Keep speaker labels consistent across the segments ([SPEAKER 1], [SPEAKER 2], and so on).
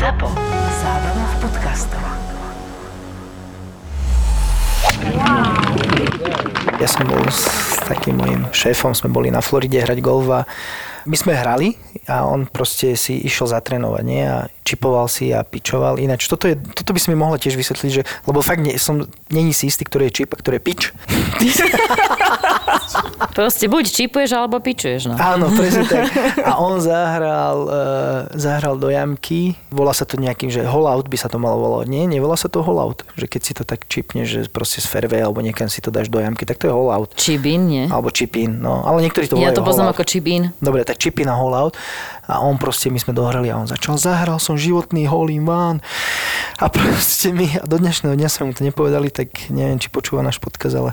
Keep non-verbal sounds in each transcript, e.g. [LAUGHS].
[SPEAKER 1] ZAPO. Zábrná v podcastov.
[SPEAKER 2] Ja som bol s takým mojim šéfom, sme boli na Floride hrať golf a my sme hrali a on proste si išiel zatrénovať, nie? A čipoval si a pičoval. Ináč, toto, je, toto by si mi mohla tiež vysvetliť, že, lebo fakt nie, som, není si istý, ktorý je čip a ktorý je pič. [LAUGHS]
[SPEAKER 3] Proste buď čipuješ, alebo pičuješ. No.
[SPEAKER 2] Áno, presne tak. [LAUGHS] A on zahral, uh, zahral do jamky, volá sa to nejakým, že hole-out by sa to malo volať. Nie, nevolá sa to hole-out. Že keď si to tak čipneš, že proste z fairway alebo niekam si to dáš do jamky, tak to je hole-out.
[SPEAKER 3] Čibin, nie?
[SPEAKER 2] Alebo chip-in, no. Ale niektorí to
[SPEAKER 3] Ja
[SPEAKER 2] volajú
[SPEAKER 3] to poznám ako čibín.
[SPEAKER 2] Dobre, tak chip in a hole out. A on proste, my sme dohrali a on začal, zahral som životný hole in one. A proste my, a do dnešného dňa sme mu to nepovedali, tak neviem, či počúva náš podcast, ale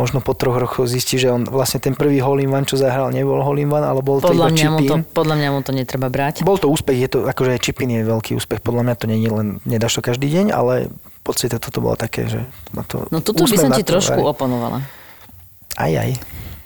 [SPEAKER 2] možno po troch rokoch zistí, že on vlastne ten prvý hole in one, čo zahral, nebol hole in one, ale bol to
[SPEAKER 3] Podľa
[SPEAKER 2] iba
[SPEAKER 3] mňa, to, podľa mňa mu to netreba brať.
[SPEAKER 2] Bol to úspech, je to, akože aj je veľký úspech, podľa mňa to nie je len, nedáš to každý deň, ale podstate toto bolo také, že ma to
[SPEAKER 3] No tuto by som ti trošku oponovala.
[SPEAKER 2] Aj, aj.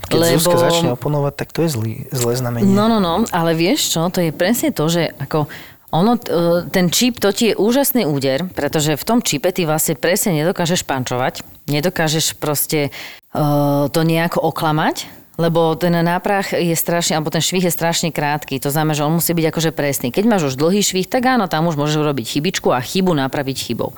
[SPEAKER 2] Keď
[SPEAKER 3] Lebo-
[SPEAKER 2] Zuzka začne oponovať, tak to je zlý, zlé znamenie.
[SPEAKER 3] No, no, no, ale vieš čo, to je presne to, že ako ono, e, ten čip, to ti je úžasný úder, pretože v tom čipe ty vlastne presne nedokážeš pančovať, nedokážeš proste uh, to nejako oklamať, lebo ten náprah je strašne, alebo ten švih je strašne krátky, to znamená, že on musí byť akože presný. Keď máš už dlhý švih, tak áno, tam už môžeš urobiť chybičku a chybu napraviť chybou.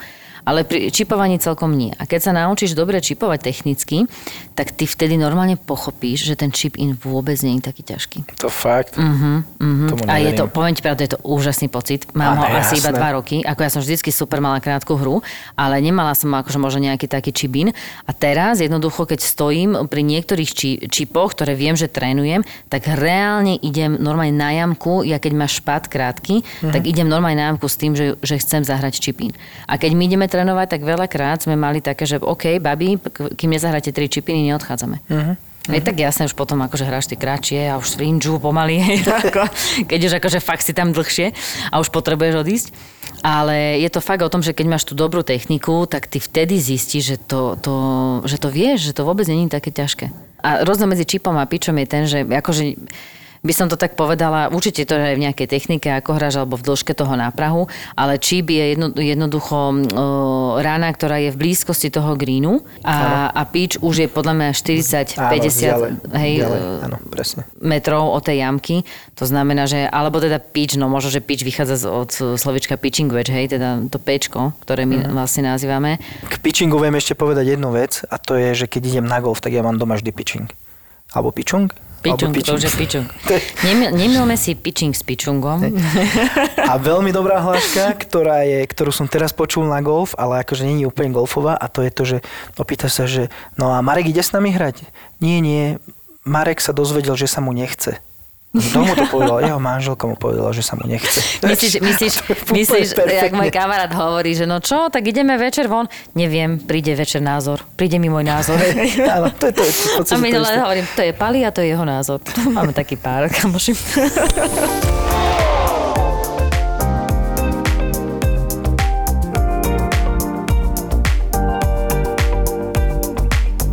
[SPEAKER 3] Ale pri čipovaní celkom nie. A keď sa naučíš dobre čipovať technicky, tak ty vtedy normálne pochopíš, že ten chip in vôbec nie je taký ťažký.
[SPEAKER 2] To fakt.
[SPEAKER 3] Uh-huh, uh-huh.
[SPEAKER 2] Tomu
[SPEAKER 3] A je to, poviem ti pravdu, je to úžasný pocit. Mám ho
[SPEAKER 2] Áno,
[SPEAKER 3] asi iba dva roky. Ako ja som vždycky super mala krátku hru, ale nemala som akože možno nejaký taký čibín. A teraz jednoducho, keď stojím pri niektorých či, čipoch, ktoré viem, že trénujem, tak reálne idem normálne na jamku. Ja keď máš špát krátky,
[SPEAKER 2] Mhm.
[SPEAKER 3] tak idem normálne na jamku s tým, že, že chcem zahrať čipín. A keď my ideme trénovať, tak veľakrát sme mali také, že OK, babi, kým nezahráte tri čipiny, neodchádzame.
[SPEAKER 2] Mhm.
[SPEAKER 3] Je tak jasné, už potom akože hráš tie kratšie a už strinžu pomaly, [LAUGHS] hej, ako, keď už akože fakt si tam dlhšie a už potrebuješ odísť. Ale je to fakt o tom, že keď máš tú dobrú techniku, tak ty vtedy zistíš, že to, to, že to vieš, že to vôbec není také ťažké. A rozdiel medzi čipom a pičom je ten, že akože by som to tak povedala, určite to je v nejakej technike, ako hráš, alebo v dĺžke toho náprahu, ale čip je jedno, jednoducho o, rána, ktorá je v blízkosti toho greenu a, a pitch už je podľa mňa 40,
[SPEAKER 2] Áno,
[SPEAKER 3] 50
[SPEAKER 2] ďalej,
[SPEAKER 3] hej,
[SPEAKER 2] ďalej,
[SPEAKER 3] e,
[SPEAKER 2] áno, presne.
[SPEAKER 3] metrov od tej jamky. To znamená, že, alebo teda pitch, no možno, že pitch vychádza z- od slovička pitching wedge, hej, teda to pečko, ktoré my
[SPEAKER 2] Mhm.
[SPEAKER 3] vlastne nazývame.
[SPEAKER 2] K pitchingu viem ešte povedať jednu vec a to je, že keď idem na golf, tak ja mám doma vždy pitching. Alebo? Pitchung, Alebo
[SPEAKER 3] to už je [LAUGHS] Nemil, nemilme si pitching s pitchungom.
[SPEAKER 2] A veľmi dobrá hláška, ktorá je, ktorú som teraz počul na golf, ale akože nie je úplne golfová a to je to, že opýta sa, že no a Marek ide s nami hrať? Nie, nie. Marek sa dozvedel, že sa mu nechce. Kto mu to povedal? Jeho manželka mu povedala, že sa mu nechce.
[SPEAKER 3] Myslíš, [LAUGHS] myslíš, myslíš jak môj kamarát hovorí, že no čo, tak ideme večer von? Neviem, príde večer názor. Príde mi môj názor. [LAUGHS]
[SPEAKER 2] Áno, to je to. je v
[SPEAKER 3] A
[SPEAKER 2] podstate to isté.
[SPEAKER 3] hovorím, to je Pali a to je jeho názor. Máme taký pár kamoši.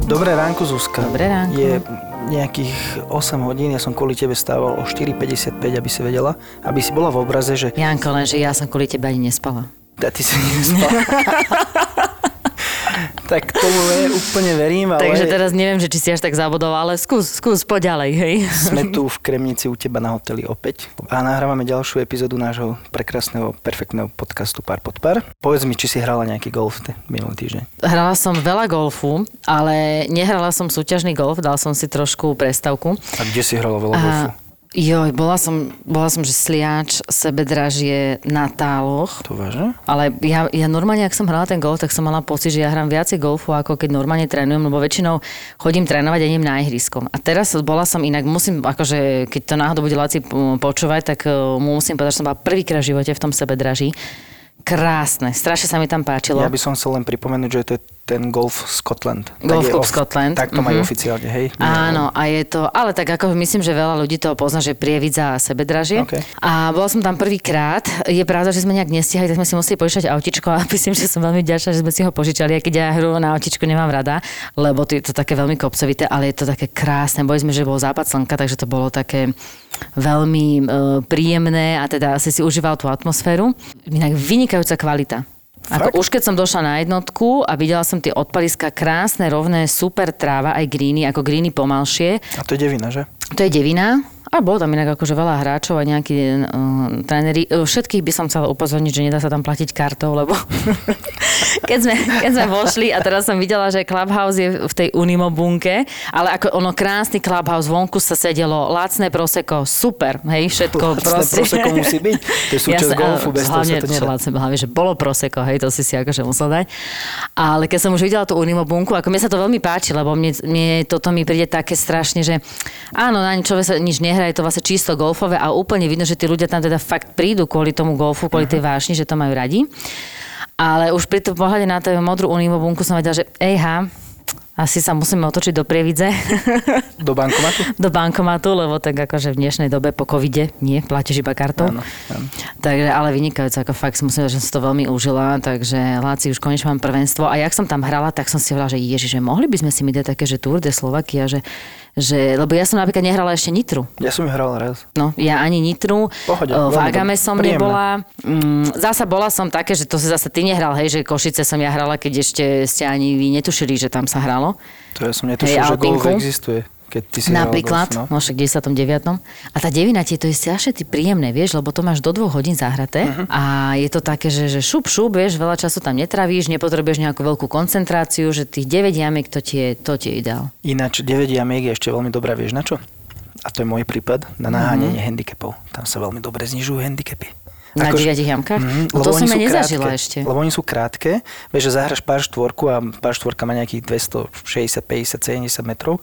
[SPEAKER 2] Dobré ránko, Zuzka.
[SPEAKER 3] Dobré ránko.
[SPEAKER 2] Je nejakých 8 hodín, ja som kvôli tebe stával o 4.55, aby si vedela, aby si bola v obraze, že
[SPEAKER 3] Janko, lenže ja som kvôli tebe ani nespala.
[SPEAKER 2] a ty si nespal. [LAUGHS] tak tomu ve- úplne verím, ale
[SPEAKER 3] Takže teraz neviem, že či si až tak zabudol, ale skús, skús, poď ďalej, hej.
[SPEAKER 2] sme tu v Kremnici u teba na hoteli opäť a nahrávame ďalšiu epizódu nášho prekrásneho, perfektného podcastu Pár pod pár. Povedz mi, či si hrala nejaký golf te- minulý týždeň.
[SPEAKER 3] Hrala som veľa golfu, ale nehrala som súťažný golf, dal som si trošku prestavku.
[SPEAKER 2] A kde si hrala veľa golfu?
[SPEAKER 3] A, joj, bola som, bola som, že sliač, sebedražie na táloch.
[SPEAKER 2] To vážne?
[SPEAKER 3] Ale ja, ja normálne, ak som hrala ten golf, tak som mala pocit, že ja hrám viacej golfu, ako keď normálne trénujem, lebo väčšinou chodím trénovať a idem na ihrisko. A teraz bola som inak, musím, akože keď to náhodou bude Laci počúvať, tak eh, mu musím povedať, že som bola prvýkrát v živote v tom sebedraží. Krásne, strašne sa mi tam páčilo.
[SPEAKER 2] Ja by som chcel len pripomenúť, že to je ten Golf Scotland.
[SPEAKER 3] Golf Club
[SPEAKER 2] of-
[SPEAKER 3] Scotland,
[SPEAKER 2] Tak to majú
[SPEAKER 3] mhm.
[SPEAKER 2] oficiálne, hej?
[SPEAKER 3] Áno, a je to, ale tak ako myslím, že veľa ľudí to pozná, že prievidza a sebedražie.
[SPEAKER 2] OK.
[SPEAKER 3] A bola som tam prvýkrát. Je pravda, že sme nejak nestihali, tak sme si museli požičať autičko a [LAUGHS] myslím, že som veľmi vďačná, že sme si ho požičali, aj keď ja hru na autičku nemám rada, lebo to je to také veľmi kopcovité, ale je to také krásne. Boli sme, že bol západ slnka, takže to bolo také veľmi e, príjemné a teda asi si užíval tú atmosféru. Inak vynikajúca kvalita. Ako už keď som došla na jednotku a videla som tie odpaliska, krásne, rovné, super tráva, aj greeny, ako greeny pomalšie.
[SPEAKER 2] A to je devina, že?
[SPEAKER 3] To je devina. A bolo tam inak akože veľa hráčov a nejakí uh, tréneri. Uh, všetkých by som chcela upozorniť, že nedá sa tam platiť kartou, lebo [LAUGHS] keď, sme, keď sme vošli a teraz som videla, že Clubhouse je v tej Unimo bunke, ale ako ono krásny Clubhouse, vonku sa sedelo, lacné proseko, super, hej, všetko
[SPEAKER 2] Lacné
[SPEAKER 3] proste.
[SPEAKER 2] prosecco musí byť. To je [LAUGHS] súčasť
[SPEAKER 3] Jasné,
[SPEAKER 2] golfu, bez toho
[SPEAKER 3] hlavne,
[SPEAKER 2] sa to nedá.
[SPEAKER 3] Lacné, hlavne, že bolo proseko, hej, to si si akože musel dať. Ale keď som už videla tú Unimo bunku, ako mne sa to veľmi páči, lebo mne, mne toto mi príde také strašne, že áno, na nič človek sa nič nehrá, je to vlastne čisto golfové a úplne vidno, že tí ľudia tam teda fakt prídu kvôli tomu golfu, kvôli tej vášni, že to majú radi. Ale už pri tom pohľade na tú modrú bunku som vedela, že ejha, asi sa musíme otočiť do Prievidze.
[SPEAKER 2] Do bankomatu? [LAUGHS]
[SPEAKER 3] do bankomatu, lebo tak akože v dnešnej dobe po covide nie, platíš iba kartou.
[SPEAKER 2] Áno, áno.
[SPEAKER 3] Takže, ale vynikajúce, ako fakt si musím, že som to veľmi užila, takže Láci už konečne mám prvenstvo a jak som tam hrala, tak som si hovorila, že ježiš, že mohli by sme si mi dať také, že Tour de Slovakia, že, že, lebo ja som napríklad nehrala ešte Nitru.
[SPEAKER 2] Ja som ju hral raz.
[SPEAKER 3] No, ja ani Nitru,
[SPEAKER 2] Pohode,
[SPEAKER 3] v Agame som
[SPEAKER 2] Príjemné.
[SPEAKER 3] nebola. Mm, zasa bola som také, že to si zase ty nehral, hej, že Košice som ja hrala, keď ešte ste ani vy netušili, že tam sa hralo.
[SPEAKER 2] To ja som netušil,
[SPEAKER 3] Hej,
[SPEAKER 2] že golf existuje. Keď ty si
[SPEAKER 3] Napríklad,
[SPEAKER 2] golf,
[SPEAKER 3] no. však 99. A tá devina ti je to je strašne ty príjemné, vieš, lebo to máš do dvoch hodín zahraté
[SPEAKER 2] Mhm.
[SPEAKER 3] uh-huh. a je to také, že, že šup, šup, vieš, veľa času tam netravíš, nepotrebuješ nejakú veľkú koncentráciu, že tých 9 jamiek, to ti je, to ti je ideál.
[SPEAKER 2] Ináč 9 jamiek je ešte veľmi dobrá, vieš na čo? A to je môj prípad, na naháňanie mm-hmm. handicapov. Tam sa veľmi dobre znižujú handicapy.
[SPEAKER 3] Na
[SPEAKER 2] Akože-
[SPEAKER 3] 9 jamkách?
[SPEAKER 2] Mhm,
[SPEAKER 3] No to som ja nezažila
[SPEAKER 2] krátke.
[SPEAKER 3] ešte.
[SPEAKER 2] Lebo oni sú krátke, vieš, že zahraš pár štvorku a pár štvorka má nejakých 260, 50, 70 metrov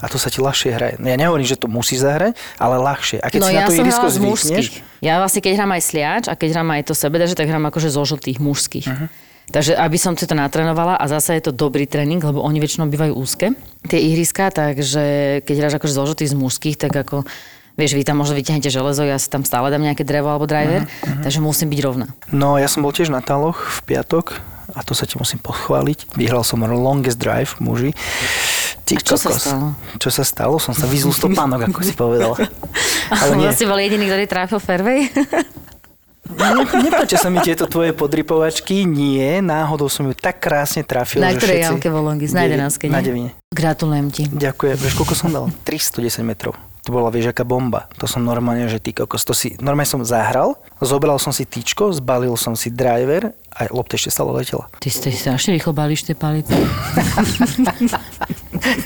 [SPEAKER 2] a to sa ti ľahšie hraje. No ja nehovorím, že to musíš zahrať, ale ľahšie. A keď
[SPEAKER 3] no
[SPEAKER 2] si
[SPEAKER 3] ja
[SPEAKER 2] na to ihrisko zvykneš.
[SPEAKER 3] Ja vlastne keď hrám aj sliač a keď hrám aj to sebedaže, tak hrám akože zo žltých mužských.
[SPEAKER 2] Mhm.
[SPEAKER 3] Takže aby som si to natrénovala a zase je to dobrý tréning, lebo oni väčšinou bývajú úzke, tie ihriska, takže keď hráš akože zo žltých z mužských, tak ako Vieš, vy tam možno vyťahnete železo, ja si tam stále dám nejaké drevo alebo driver,
[SPEAKER 2] Mhm,
[SPEAKER 3] takže musím byť rovná.
[SPEAKER 2] No, ja som bol tiež na taloch v piatok a to sa ti musím pochváliť. Vyhral som longest drive, muži. Ty
[SPEAKER 3] A čo sa stalo?
[SPEAKER 2] Čo sa stalo? Som sa vyzul stopánok, ako si povedal. [LAUGHS] Ale nie.
[SPEAKER 3] Si bol jediný, ktorý tráfil fairway?
[SPEAKER 2] Ne, [LAUGHS] nepáčia sa mi tieto tvoje podrypovačky. Nie, náhodou som ju tak krásne trafil,
[SPEAKER 3] Na ktorej
[SPEAKER 2] všetci...
[SPEAKER 3] jamke bol longis? Na
[SPEAKER 2] Devi-
[SPEAKER 3] 11,
[SPEAKER 2] Na
[SPEAKER 3] nie?
[SPEAKER 2] devine.
[SPEAKER 3] Gratulujem ti.
[SPEAKER 2] Ďakujem. Vieš, koľko som dal? 310 metrov. To bola, vieš, aká bomba. To som normálne, že ty kokos. To si, normálne som zahral, zobral som si tyčko, zbalil som si driver a lopta ešte stále letela.
[SPEAKER 3] Ty si strašne rýchlo balíš tie palice. [LAUGHS]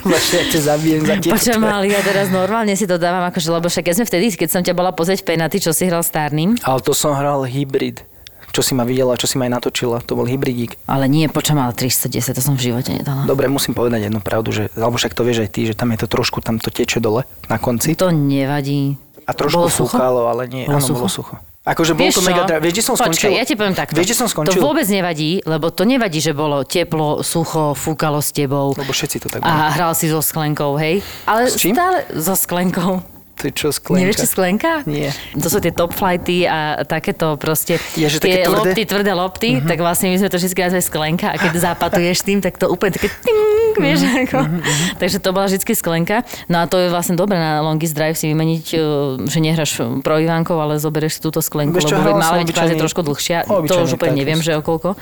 [SPEAKER 2] Vaše, ja ťa zabijem za tieto
[SPEAKER 3] Počujem, ale ja teraz normálne si to dávam, akože, lebo však keď sme vtedy, keď som ťa bola pozrieť v penaty, čo si hral starným,
[SPEAKER 2] Ale to som hral hybrid. Čo si ma videla, čo si ma aj natočila. To bol hybridík.
[SPEAKER 3] ale nie, počujem, ale 310, to som v živote nedala.
[SPEAKER 2] Dobre, musím povedať jednu pravdu, že, alebo však to vieš aj ty, že tam je to trošku, tam to teče dole na konci.
[SPEAKER 3] To nevadí.
[SPEAKER 2] A trošku
[SPEAKER 3] Bolo
[SPEAKER 2] fúkalo, ale nie,
[SPEAKER 3] Bolo
[SPEAKER 2] áno,
[SPEAKER 3] sucho?
[SPEAKER 2] bolo sucho. Akože bol to mega dra- Vieš, kde som skončil?
[SPEAKER 3] ja ti poviem takto.
[SPEAKER 2] Vieš, kde som skončil?
[SPEAKER 3] To vôbec nevadí, lebo to nevadí, že bolo teplo, sucho, fúkalo s tebou.
[SPEAKER 2] Lebo všetci to tak majú.
[SPEAKER 3] A hral si so sklenkou, hej? Ale
[SPEAKER 2] S čím?
[SPEAKER 3] stále so sklenkou.
[SPEAKER 2] Ty čo, sklenka?
[SPEAKER 3] Nevieš, čo sklenka?
[SPEAKER 2] Nie.
[SPEAKER 3] To sú tie top flighty a takéto proste
[SPEAKER 2] Je, že
[SPEAKER 3] tie
[SPEAKER 2] také tvrdé? Mhm.
[SPEAKER 3] lopty, tvrdé lopty, uh-huh. tak vlastne my sme to vždy nazvali sklenka a keď zapatuješ tým, tak to úplne také ting, vieš,
[SPEAKER 2] Mhm,
[SPEAKER 3] ako. Takže to bola vždy sklenka. No a to je vlastne dobré na longest drive si vymeniť, e, že nehráš pro Ivánkov, ale zoberieš si túto sklenku,
[SPEAKER 2] čo,
[SPEAKER 3] lebo mala byť kvázi trošku dlhšia. To už úplne neviem, že o koľko.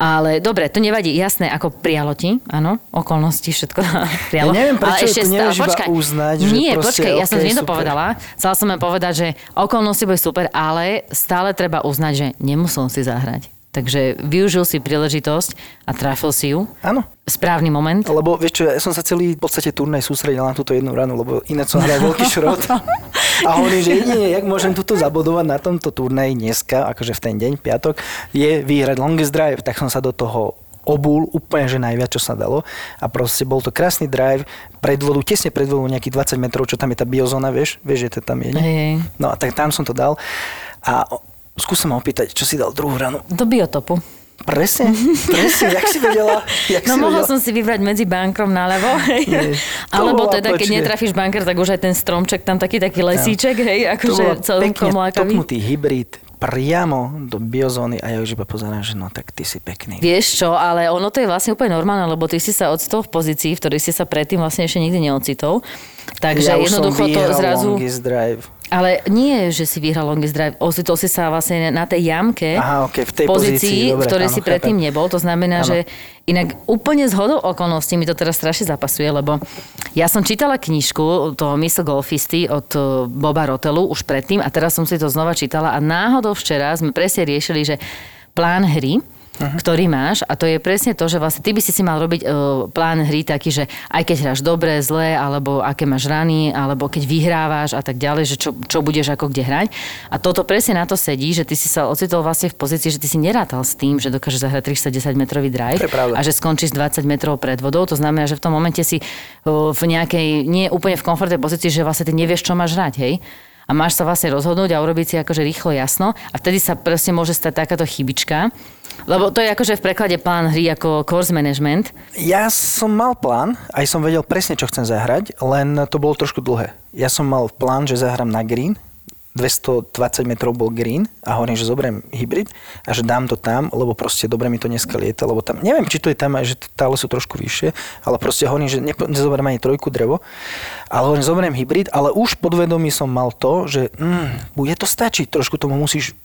[SPEAKER 3] Ale dobre, to nevadí, jasné, ako prijalo ti, áno, okolnosti, všetko [LAUGHS] prijalo.
[SPEAKER 2] Ja neviem, prečo
[SPEAKER 3] ale ešte
[SPEAKER 2] to
[SPEAKER 3] stále- počkaj,
[SPEAKER 2] uznať, že
[SPEAKER 3] Nie,
[SPEAKER 2] proste,
[SPEAKER 3] počkaj, ja som
[SPEAKER 2] okej,
[SPEAKER 3] okay,
[SPEAKER 2] super.
[SPEAKER 3] povedala. Chcela som len povedať, že okolnosti boli super, ale stále treba uznať, že nemusel si zahrať. Takže využil si príležitosť a trafil si ju.
[SPEAKER 2] Áno.
[SPEAKER 3] Správny moment.
[SPEAKER 2] Lebo vieš čo, ja som sa celý v podstate turnaj sústredil na túto jednu ranu, lebo ináč som hral veľký šrot. [LAUGHS] A hovorím, že jedine, jak môžem túto zabodovať na tomto turnaji dneska, akože v ten deň, piatok, je vyhrať longest drive, tak som sa do toho obul úplne, že najviac, čo sa dalo. A proste bol to krásny drive pred vodu, tesne pred vodu, nejakých 20 metrov, čo tam je tá biozóna, vieš, vieš, že to tam je, nie?
[SPEAKER 3] Hej.
[SPEAKER 2] No a tak tam som to dal. A skúsim ma opýtať, čo si dal druhú ranu.
[SPEAKER 3] Do biotopu.
[SPEAKER 2] Presne, presne, jak si vedela? Jak
[SPEAKER 3] No
[SPEAKER 2] si
[SPEAKER 3] mohol
[SPEAKER 2] vedela?
[SPEAKER 3] som si vybrať medzi bankrom naľavo. [LAUGHS]
[SPEAKER 2] Nie. To
[SPEAKER 3] Alebo teda, keď netrafíš banker, tak už aj ten stromček tam taký, taký lesíček, hej,
[SPEAKER 2] To
[SPEAKER 3] akože celkom lákavý.
[SPEAKER 2] topnutý hybrid priamo do biozóny a ja už iba pozerám, že no tak ty si pekný.
[SPEAKER 3] Vieš čo, ale ono to je vlastne úplne normálne, lebo ty si sa ocitol v pozícii, v ktorej si sa predtým vlastne ešte nikdy neocitol. Takže
[SPEAKER 2] ja
[SPEAKER 3] jednoducho to zrazu...
[SPEAKER 2] drive.
[SPEAKER 3] Ale nie, že si vyhral longest drive, ocitol si sa vlastne na tej jamke,
[SPEAKER 2] Aha, okej, v tej
[SPEAKER 3] pozícii,
[SPEAKER 2] pozícii, dobre,
[SPEAKER 3] v ktorej
[SPEAKER 2] áno,
[SPEAKER 3] si predtým
[SPEAKER 2] chápem.
[SPEAKER 3] nebol. To znamená,
[SPEAKER 2] Áno.
[SPEAKER 3] že inak úplne z hodou okolností mi to teraz strašne zapasuje, lebo ja som čítala knižku toho Mysl Golfisty od eh, Boba Rotelu už predtým a teraz som si to znova čítala a náhodou včera sme presne riešili, že plán hry, uh-huh. ktorý máš a to je presne to, že vlastne ty by si si mal robiť uh, plán hry taký, že aj keď hráš dobre, zle, alebo aké máš rany, alebo keď vyhrávaš a tak ďalej, že čo, čo budeš ako kde hrať. A toto presne na to sedí, že ty si sa ocitol vlastne v pozícii, že ty si nerátal s tým, že dokážeš zahrať 310 metrový drive a že skončíš 20 metrov pred vodou. To znamená, že v tom momente si uh, v nejakej, nie úplne v komfortnej pozícii, že vlastne ty nevieš, čo máš hrať, hej? A máš sa vlastne rozhodnúť a urobiť si akože rýchlo jasno a vtedy sa proste môže stať takáto chybička. Lebo to je akože v preklade plán hry ako course management.
[SPEAKER 2] Ja som mal plán, aj som vedel presne, čo chcem zahrať, len to bolo trošku dlhé. Ja som mal plán, že zahrám na green, 220 metrov bol green a hovorím, že zoberiem hybrid a že dám to tam, lebo proste dobre mi to dneska lieta, lebo tam, neviem, či to je tam že tále sú trošku vyššie, ale proste hovorím, že nepo- nezoberiem ani trojku drevo, ale hovorím, zoberiem hybrid, ale už podvedomí som mal to, že mm, bude to stačiť, trošku tomu musíš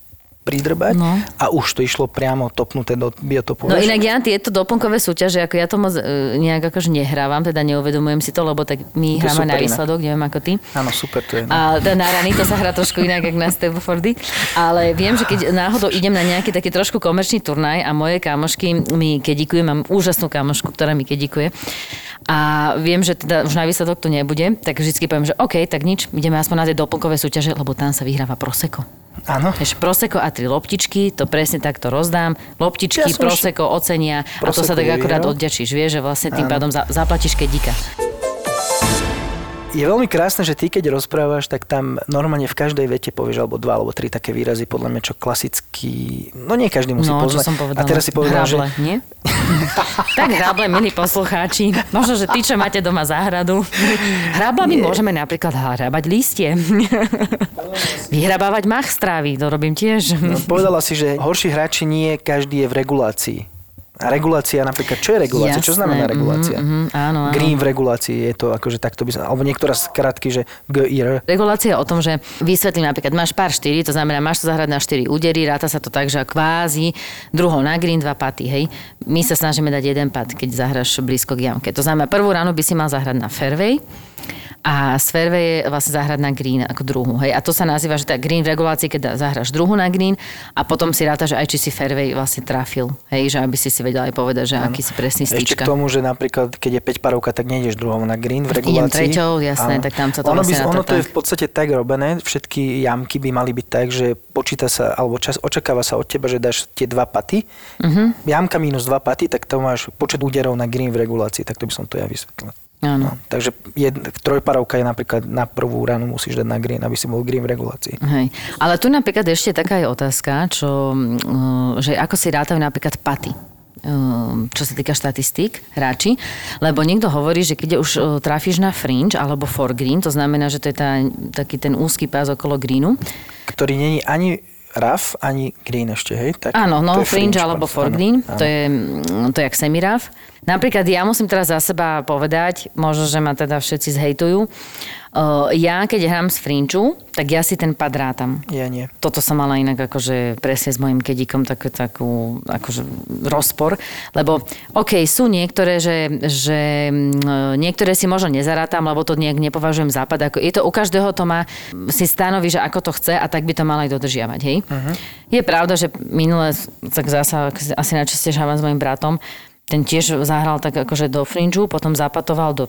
[SPEAKER 2] pridrbať
[SPEAKER 3] No.
[SPEAKER 2] a už to išlo priamo topnuté do biotopu.
[SPEAKER 3] No inak ja tieto doplnkové súťaže, ako ja to moc e, nejak akože nehrávam, teda neuvedomujem si to, lebo tak my
[SPEAKER 2] To
[SPEAKER 3] hráme na
[SPEAKER 2] inak.
[SPEAKER 3] výsledok, neviem ako ty.
[SPEAKER 2] Áno, super to je. No.
[SPEAKER 3] A teda na rany to sa hrá trošku inak, ako na Stableford. Ale viem, že keď náhodou idem na nejaký taký trošku komerčný turnaj a moje kamošky mi kedikujú, mám úžasnú kamošku, ktorá mi kedikuje. A viem, že teda už na výsledok to nebude, tak vždycky poviem, že OK, tak nič, ideme aspoň na tie doplnkové súťaže, lebo tam sa vyhráva proseko.
[SPEAKER 2] Áno.
[SPEAKER 3] Proseko a tri loptičky, to presne takto rozdám. Loptičky,
[SPEAKER 2] Ja
[SPEAKER 3] proseko ocenia a to sa tak akurát
[SPEAKER 2] vyhral.
[SPEAKER 3] odďačíš, vieš, že vlastne tým pádom za, zaplatíš kedika.
[SPEAKER 2] Je veľmi krásne, že ty keď rozprávaš, tak tam normálne v každej vete povieš alebo dva alebo tri také výrazy, podľa mňa, čo klasicky, no nie každý musí
[SPEAKER 3] No, čo
[SPEAKER 2] poznať.
[SPEAKER 3] som povedala.
[SPEAKER 2] A teraz si povedal,
[SPEAKER 3] hrable,
[SPEAKER 2] že...
[SPEAKER 3] nie? [LAUGHS] tak hrable, milí poslucháči. Možno, že ty, čo máte doma záhradu. Hrablami môžeme napríklad hrabať listie. [LAUGHS] Vyhrabávať mach z trávy, to robím tiež.
[SPEAKER 2] No, povedala si, že horší hráči nie každý je v regulácii. A regulácia napríklad, čo je regulácia? Čo
[SPEAKER 3] Jasné,
[SPEAKER 2] znamená regulácia?
[SPEAKER 3] mhm, mhm, áno, áno.
[SPEAKER 2] Green v regulácii je to akože takto by som, alebo niektorá skratky, že GIR.
[SPEAKER 3] Regulácia je o tom, že vysvetlím napríklad, máš pár 4, to znamená, máš to zahrať na 4 údery, ráta sa to tak, že kvázi druhou na green, dva paty, hej. My sa snažíme dať jeden pat, keď zahraš blízko k jamke. To znamená, prvú ránu by si mal zahrať na fairway, a fairway je vlastne zahrať na green ako druhú. Hej. A to sa nazýva, že tá green v regulácii, keď zahraš druhú na green a potom si ráta, že aj či si fairway vlastne trafil. Hej, že aby si si vedel aj povedať, že aký si presný
[SPEAKER 2] Ešte
[SPEAKER 3] stýčka.
[SPEAKER 2] k tomu, že napríklad, keď je 5 parovka, tak nejdeš druhou na green v
[SPEAKER 3] Idem
[SPEAKER 2] regulácii.
[SPEAKER 3] treťou, jasné, tak tam sa to
[SPEAKER 2] ono,
[SPEAKER 3] vlastne na to
[SPEAKER 2] ono to je v podstate tak robené, všetky jamky by mali byť tak, že počíta sa, alebo čas, očakáva sa od teba, že dáš tie dva paty. Uh-huh. Jamka minus dva paty, tak to máš počet úderov na green v regulácii, tak to by som to ja vysvetlil.
[SPEAKER 3] Áno.
[SPEAKER 2] No, takže jed, trojparovka je napríklad na prvú ránu musíš dať na green, aby si bol green v regulácii.
[SPEAKER 3] Hej. Ale tu napríklad ešte taká je otázka, čo, mm, že ako si rátajú napríklad paty mm, čo sa týka štatistík, hráči, lebo niekto hovorí, že keď už e, trafíš na fringe alebo for green, to znamená, že to je tá, taký ten úzky pás okolo greenu,
[SPEAKER 2] Ktorý není ani rough, ani green ešte, hej? Tak,
[SPEAKER 3] Áno, no
[SPEAKER 2] je
[SPEAKER 3] fringe, alebo for green,
[SPEAKER 2] áno.
[SPEAKER 3] to je, mm, to je jak semiraf. Napríklad ja musím teraz za seba povedať, možno, že ma teda všetci zhejtujú, Uh, ja keď hrám z frinču, tak ja si ten pad rátam.
[SPEAKER 2] Ja nie.
[SPEAKER 3] Toto som mala inak akože presne s mojim kedikom takú, takú akože rozpor, lebo OK, sú niektoré, že, že mm, niektoré si možno nezarátam, lebo to nejak nepovažujem západ. Ako, je to u každého to má, si stanoví, že ako to chce a tak by to mal aj dodržiavať, hej? Uh-huh. Je pravda, že minule, tak zasa asi najčastejšie s mojim bratom, ten tiež zahral tak akože do fringeu, potom zapatoval do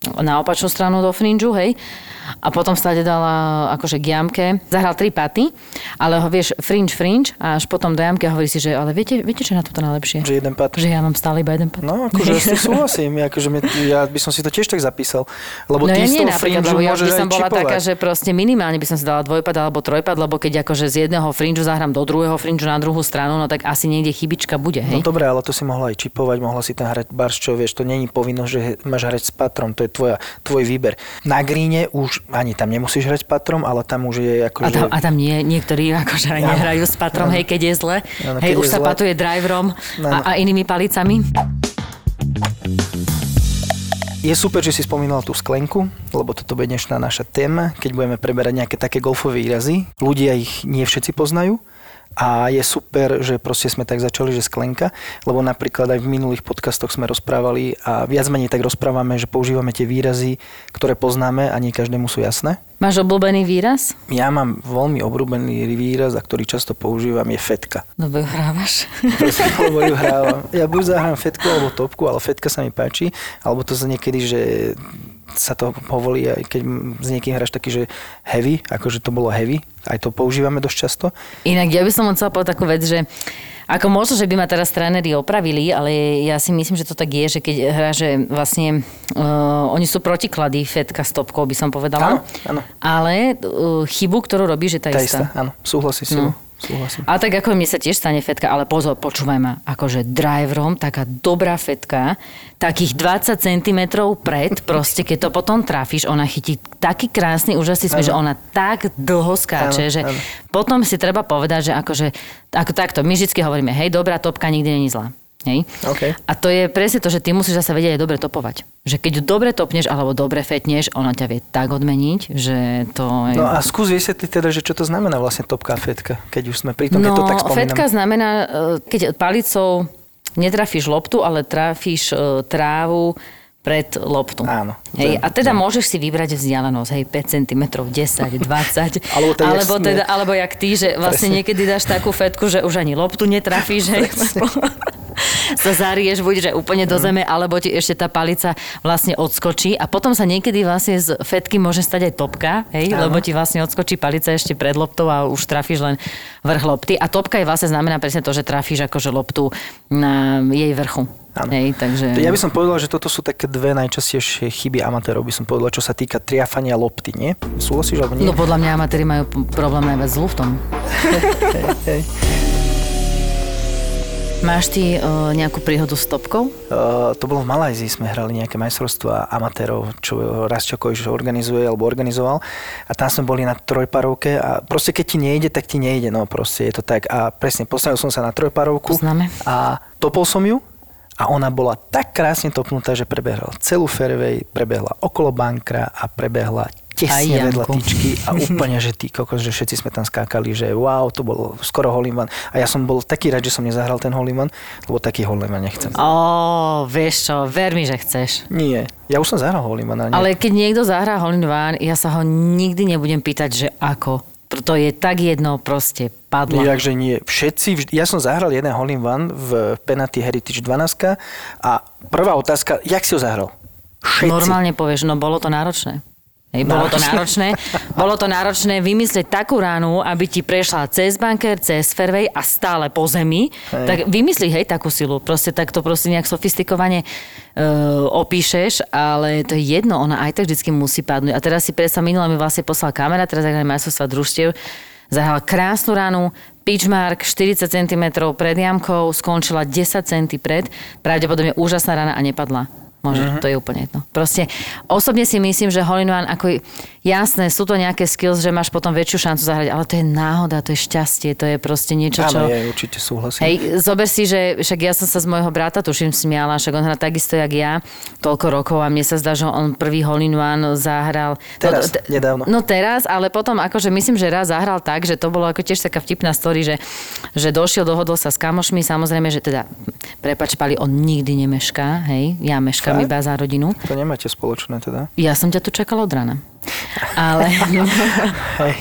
[SPEAKER 3] na opačnú stranu do fringeu, hej. A potom stade dala akože k jamke. Zahral tri paty, ale ho vieš fringe, fringe a až potom do jamky a hovorí si, že ale viete, viete čo je na toto najlepšie?
[SPEAKER 2] Že jeden pat.
[SPEAKER 3] Že ja mám stále iba jeden pat.
[SPEAKER 2] No, akože ja súhlasím. Akože mi, ja by som si to tiež tak zapísal. Lebo
[SPEAKER 3] No
[SPEAKER 2] ty
[SPEAKER 3] ja nie napríklad,
[SPEAKER 2] fringe
[SPEAKER 3] lebo ja by som bola
[SPEAKER 2] čipovať.
[SPEAKER 3] taká, že proste minimálne by som si dala dvojpad alebo trojpad, lebo keď akože z jedného fringeu zahrám do druhého fringeu na druhú stranu, no tak asi niekde chybička bude,
[SPEAKER 2] No
[SPEAKER 3] hej?
[SPEAKER 2] dobre, ale to si mohla aj čipovať, mohla si tam hrať bars, čo vieš, to není povinnosť, že máš hrať s patrom, to je tvoja, tvoj výber. Na gríne už ani tam nemusíš hrať s patrom, ale tam už je
[SPEAKER 3] A
[SPEAKER 2] akože...
[SPEAKER 3] tam, a tam nie, niektorí akože aj nehrajú s patrom, hej, keď je zle.
[SPEAKER 2] Áno,
[SPEAKER 3] hej, už sa
[SPEAKER 2] zle.
[SPEAKER 3] patuje driverom
[SPEAKER 2] Áno.
[SPEAKER 3] a, a inými palicami.
[SPEAKER 2] Je super, že si spomínal tú sklenku, lebo toto bude dnešná naša téma, keď budeme preberať nejaké také golfové výrazy. Ľudia ich nie všetci poznajú, a je super, že proste sme tak začali, že sklenka, lebo napríklad aj v minulých podcastoch sme rozprávali a viac menej tak rozprávame, že používame tie výrazy, ktoré poznáme a nie každému sú jasné.
[SPEAKER 3] Máš obľúbený výraz?
[SPEAKER 2] Ja mám veľmi obľúbený výraz, a ktorý často používam, je fetka.
[SPEAKER 3] No ju hrávaš.
[SPEAKER 2] lebo ju hrávam. Ja buď zahrám fetku alebo topku, ale fetka sa mi páči, alebo to sa niekedy, že sa to povolí, aj keď s niekým hráš taký, že heavy, akože to bolo heavy, aj to používame dosť často.
[SPEAKER 3] Inak ja by som chcela povedať takú vec, že ako možno, že by ma teraz tréneri opravili, ale ja si myslím, že to tak je, že keď hrá, že vlastne uh, oni sú protiklady, fetka s topkou, by som povedala.
[SPEAKER 2] Áno, áno.
[SPEAKER 3] Ale uh, chybu, ktorú robíš, je tá,
[SPEAKER 2] Tá
[SPEAKER 3] istá.
[SPEAKER 2] istá, áno, súhlasím s tebou. Súhlasím.
[SPEAKER 3] A tak ako mne sa tiež stane fetka, ale pozor, počúvaj ma, akože driverom, taká dobrá fetka, takých 20 cm pred, [LAUGHS] proste keď to potom trafíš, ona chytí taký krásny úžasný smer, že ona tak dlho skáče, že potom si treba povedať, že akože, ako takto, my vždy hovoríme, hej, dobrá topka nikdy není zlá. Hej?
[SPEAKER 2] OK.
[SPEAKER 3] A to je presne to, že ty musíš zase vedieť aj dobre topovať. Že keď dobre topneš alebo dobre fetneš, ona ťa vie tak odmeniť, že to je...
[SPEAKER 2] No a skús vysvetliť teda, že čo to znamená vlastne topka a fetka, keď už sme pri tom, keď to tak spomínam.
[SPEAKER 3] No, fetka znamená, e, keď palicou netrafíš loptu, ale trafíš e, trávu pred loptu.
[SPEAKER 2] Áno.
[SPEAKER 3] Hej, a teda
[SPEAKER 2] viem.
[SPEAKER 3] môžeš si vybrať vzdialenosť, hej, 5 cm, 10, 20.
[SPEAKER 2] Alebo jak
[SPEAKER 3] alebo, teda, alebo jak ty, že vlastne
[SPEAKER 2] Presne.
[SPEAKER 3] niekedy dáš takú fetku, že už ani loptu netrafíš, hej. [LAUGHS] sa zarieš buď, že úplne
[SPEAKER 2] Mhm.
[SPEAKER 3] do zeme, alebo ti ešte tá palica vlastne odskočí a potom sa niekedy vlastne z fetky môže stať aj topka, hej,
[SPEAKER 2] Áno.
[SPEAKER 3] lebo ti vlastne odskočí palica ešte pred loptou a už trafíš len vrch lopty. A topka je vlastne znamená presne to, že trafíš akože loptu na jej vrchu.
[SPEAKER 2] Áno.
[SPEAKER 3] Hej, takže...
[SPEAKER 2] Ja by som povedal, že toto sú také dve najčastejšie chyby amatérov, by som povedal, čo sa týka triafania lopty, nie? Súhlasíš alebo nie?
[SPEAKER 3] No podľa mňa amatéri majú problém najviac s luftom. [LAUGHS]
[SPEAKER 2] Hej, hej.
[SPEAKER 3] Máš ty uh, nejakú príhodu s topkou?
[SPEAKER 2] Uh, to bolo v Malajzii, sme hrali nejaké majstrovstvá amatérov, čo raz Čokovič organizuje alebo organizoval a tam sme boli na trojparovke a proste keď ti nejde, tak ti nejde, no proste je to tak a presne postavil som sa na trojparovku
[SPEAKER 3] Poznáme.
[SPEAKER 2] a topol som ju a ona bola tak krásne topnutá, že prebehla celú fairway, prebehla okolo bankra a prebehla tesne vedľa tyčky a [LAUGHS] úplne, že ty kokos, že všetci sme tam skákali, že wow, to bolo skoro holiman. A ja som bol taký rád, že som nezahral ten holiman, lebo taký holiman nechcem.
[SPEAKER 3] Ó, vieš čo, ver mi, že chceš.
[SPEAKER 2] Nie, ja už som zahral Holimana.
[SPEAKER 3] Ale keď niekto zahrá One, ja sa ho nikdy nebudem pýtať, že ako. To je tak jedno, proste padla.
[SPEAKER 2] Takže nie. Všetci, vždy, ja som zahral jeden hole one v Penalty Heritage 12 a prvá otázka, jak si ho zahral? Všetci.
[SPEAKER 3] Normálne povieš, no bolo to náročné. Hej, bolo to náročné. Bolo to náročné vymyslieť takú ránu, aby ti prešla cez banker, cez fairway a stále po zemi.
[SPEAKER 2] Hej.
[SPEAKER 3] Tak vymyslí, hej, takú silu. Proste tak to proste nejak sofistikovane uh, opíšeš, ale to je jedno, ona aj tak vždycky musí padnúť. A teraz si predstav, minule mi vlastne poslal kamera, teraz zahrali majstrovstva družstiev, zahral krásnu ránu, pitchmark 40 cm pred jamkou, skončila 10 cm pred, pravdepodobne úžasná rána a nepadla. Môže, uh-huh. to je úplne jedno. Proste osobne si myslím, že hole ako jasné, sú to nejaké skills, že máš potom väčšiu šancu zahrať, ale to je náhoda, to je šťastie, to je proste niečo, čo...
[SPEAKER 2] Áno, je, určite súhlasím.
[SPEAKER 3] Hej, zober si, že však ja som sa z môjho brata, tuším, smiala, však on hrá takisto, jak ja, toľko rokov a mne sa zdá, že on prvý hole zahral.
[SPEAKER 2] Teraz,
[SPEAKER 3] no, t-
[SPEAKER 2] nedávno.
[SPEAKER 3] No teraz, ale potom akože myslím, že raz zahral tak, že to bolo ako tiež taká vtipná story, že, že došiel, dohodol sa s kamošmi, samozrejme, že teda, prepač, Pali, on nikdy nemešká, hej, ja meškám
[SPEAKER 2] Fakt?
[SPEAKER 3] iba za rodinu.
[SPEAKER 2] To nemáte spoločné teda?
[SPEAKER 3] Ja som ťa tu čakala od rana. Ale, [LAUGHS]
[SPEAKER 2] Hej,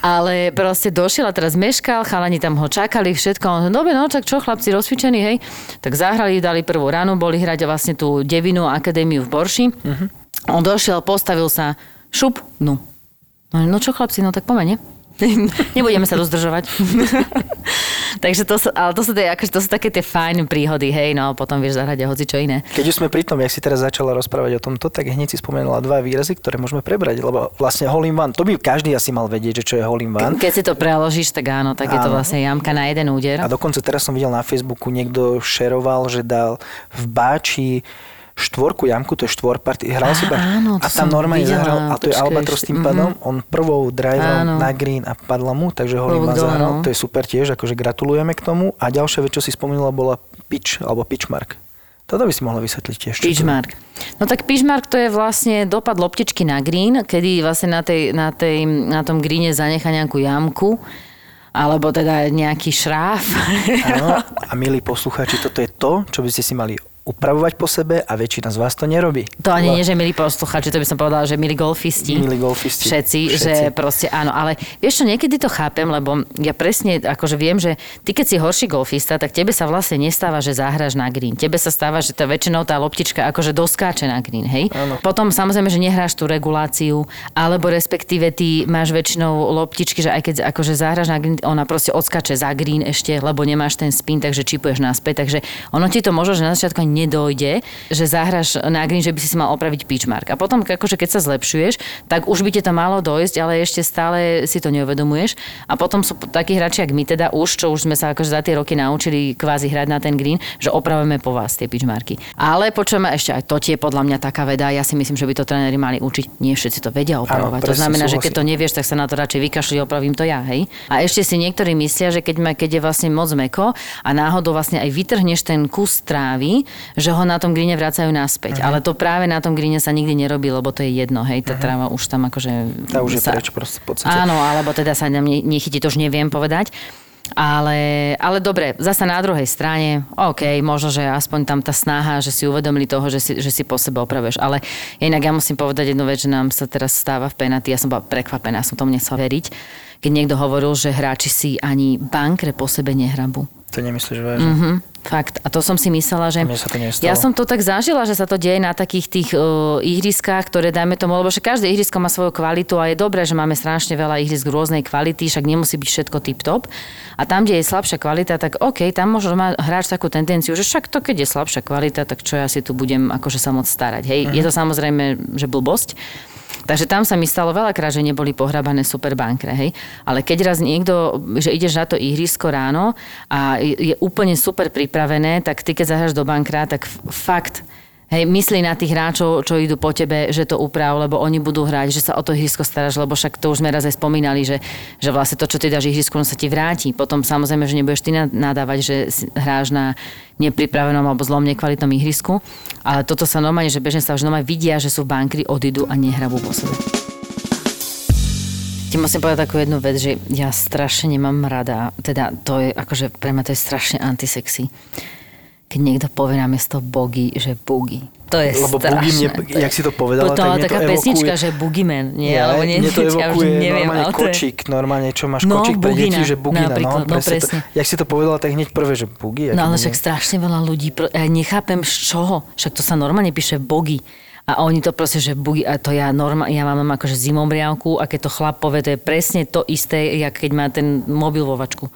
[SPEAKER 3] ale proste došiel a teraz meškal, chalani tam ho čakali, všetko. On, dobre, no, čak čo, chlapci rozcvičení, hej. Tak zahrali, dali prvú ranu, boli hrať vlastne tú devinu akadémiu v Borši. Uh-huh. On došiel, postavil sa, šup, no. No, čo chlapci, no tak poďme, nie? [LAUGHS] Nebudeme sa dozdržovať. [LAUGHS] Takže to sú, ale to sú, tie, akože to sú také tie fajn príhody, hej, no potom vieš zahrať a hoci čo iné.
[SPEAKER 2] Keď už sme pri tom, jak si teraz začala rozprávať o tomto, tak hneď si spomenula dva výrazy, ktoré môžeme prebrať, lebo vlastne hole in one, to by každý asi mal vedieť, že čo je hole in one.
[SPEAKER 3] Keď si to preložíš, tak áno, tak je to
[SPEAKER 2] Áno.
[SPEAKER 3] vlastne jamka na jeden úder.
[SPEAKER 2] A dokonca teraz som videl na Facebooku, niekto šeroval, že dal v Báči štvorku jamku, to je štvorparty, hral si ba-
[SPEAKER 3] áno,
[SPEAKER 2] a tam normálne
[SPEAKER 3] videla,
[SPEAKER 2] zahral, a to je
[SPEAKER 3] počkaj,
[SPEAKER 2] Albatros tým pádom, on prvou driveom
[SPEAKER 3] Áno.
[SPEAKER 2] na green a padla mu, takže ho
[SPEAKER 3] dole,
[SPEAKER 2] zahral,
[SPEAKER 3] no.
[SPEAKER 2] to je super tiež, akože gratulujeme k tomu. A ďalšia vec, čo si spomínala, bola pitch, alebo pitchmark. Toto by si mohla vysvetliť tiež. je.
[SPEAKER 3] Pitchmark. No tak pitchmark to je vlastne dopad loptičky na green, kedy vlastne na, tej, na, tej, na tom greene zanechá nejakú jamku alebo teda nejaký šráf.
[SPEAKER 2] Áno, [LAUGHS] a milí poslucháči, toto je to, čo by ste si mali upravovať po sebe a väčšina z vás to nerobí.
[SPEAKER 3] To ani nie, že milí posluchači, to by som povedala, že milí golfisti.
[SPEAKER 2] Milí golfisti.
[SPEAKER 3] Všetci,
[SPEAKER 2] Všetci.
[SPEAKER 3] že proste áno. Ale vieš čo, niekedy to chápem, lebo ja presne akože viem, že ty keď si horší golfista, tak tebe sa vlastne nestáva, že zahraš na green. Tebe sa stáva, že to väčšinou tá loptička akože doskáče na green, hej?
[SPEAKER 2] Áno.
[SPEAKER 3] Potom samozrejme, že nehráš tú reguláciu, alebo respektíve ty máš väčšinou loptičky, že aj keď akože zahraš na green, ona proste odskače za green ešte, lebo nemáš ten spin, takže čipuješ naspäť. Takže ono ti to možno, že na začiatku nedojde, že zahraš na green, že by si si mal opraviť pitchmark. A potom, akože keď sa zlepšuješ, tak už by ti to malo dojsť, ale ešte stále si to neuvedomuješ. A potom sú takí hráči, ako my teda už, čo už sme sa akože za tie roky naučili kvázi hrať na ten green, že opravujeme po vás tie pitchmarky. Ale počujeme ešte aj to tie podľa mňa taká veda. Ja si myslím, že by to tréneri mali učiť. Nie všetci to vedia opravovať. to
[SPEAKER 2] presne,
[SPEAKER 3] znamená, že keď to
[SPEAKER 2] súhlasím.
[SPEAKER 3] nevieš, tak sa na to radšej vykašli, opravím to ja, hej. A ešte si niektorí myslia, že keď, ma, keď je vlastne moc meko a náhodou vlastne aj vytrhneš ten kus trávy, že ho na tom greene vracajú naspäť. Ale to práve na tom greene sa nikdy nerobí, lebo to je jedno, hej, tá tráva už tam akože...
[SPEAKER 2] Tá už je
[SPEAKER 3] sa-
[SPEAKER 2] preč proste v podstate.
[SPEAKER 3] Áno, alebo teda sa nám ne- nechytí, to už neviem povedať. Ale, ale dobre, zasa na druhej strane, OK, možno, že aspoň tam tá snaha, že si uvedomili toho, že si, že si po sebe opravuješ. Ale inak ja musím povedať jednu vec, že nám sa teraz stáva v penalty. Ja som bola prekvapená, som tomu nechcela veriť. Keď niekto hovoril, že hráči si ani bankre po sebe nehrabú.
[SPEAKER 2] To nemyslíš vážne?
[SPEAKER 3] Mhm, fakt. A to som si myslela, že...
[SPEAKER 2] Mne sa to nestalo.
[SPEAKER 3] Ja som to tak zažila, že sa to deje na takých tých uh, ihriskách, ktoré dajme tomu, lebo že každé ihrisko má svoju kvalitu a je dobré, že máme strašne veľa ihrisk rôznej kvality, však nemusí byť všetko tip-top. A tam, kde je slabšia kvalita, tak OK, tam možno má hráč takú tendenciu, že však to, keď je slabšia kvalita, tak čo ja si tu budem akože sa moc starať. Hej, je to samozrejme, že blbosť. Takže tam sa mi stalo veľakrát, že neboli pohrabané super bankre, hej. Ale keď raz niekto, že ideš na to ihrisko ráno a je úplne super pripravené, tak ty keď zahráš do bankra, tak fakt Hej, myslí na tých hráčov, čo idú po tebe, že to uprav, lebo oni budú hrať, že sa o to ihrisko staráš, lebo však to už sme raz aj spomínali, že, že vlastne to, čo ty dáš ihrisku, sa ti vráti. Potom samozrejme, že nebudeš ty na- nadávať, že hráš na nepripravenom alebo zlom nekvalitnom ihrisku, ale toto sa normálne, že bežne sa už normálne vidia, že sú v bankri, odídu a nehrabú po sebe. Ti musím povedať takú jednu vec, že ja strašne nemám rada, teda to je akože pre mňa to je strašne antisexy. Keď niekto povie namiesto bogy, že bugy. To je
[SPEAKER 2] Lebo
[SPEAKER 3] strašné.
[SPEAKER 2] Boogie mne, jak si to povedala,
[SPEAKER 3] Potom
[SPEAKER 2] tak
[SPEAKER 3] taká
[SPEAKER 2] to evokuje...
[SPEAKER 3] pesnička, že Boogeyman, nie, alebo nie,
[SPEAKER 2] mne to [LAUGHS]
[SPEAKER 3] ja
[SPEAKER 2] evokuje
[SPEAKER 3] neviem,
[SPEAKER 2] normálne
[SPEAKER 3] to je-
[SPEAKER 2] kočík, normálne, čo máš
[SPEAKER 3] No,
[SPEAKER 2] kočík pre
[SPEAKER 3] bugina,
[SPEAKER 2] deti, že bugina,
[SPEAKER 3] napríklad,
[SPEAKER 2] no,
[SPEAKER 3] no,
[SPEAKER 2] presne. To, jak si to povedala, tak hneď prvé, že bugy.
[SPEAKER 3] No ale však strašne veľa ľudí, ja nechápem z čoho, však to sa normálne píše bogy. A oni to proste, že bugy, a to ja normálne, ja mám akože zimomriavku a keď to chlap povie, to je presne to isté, jak keď má ten mobil vo vačku.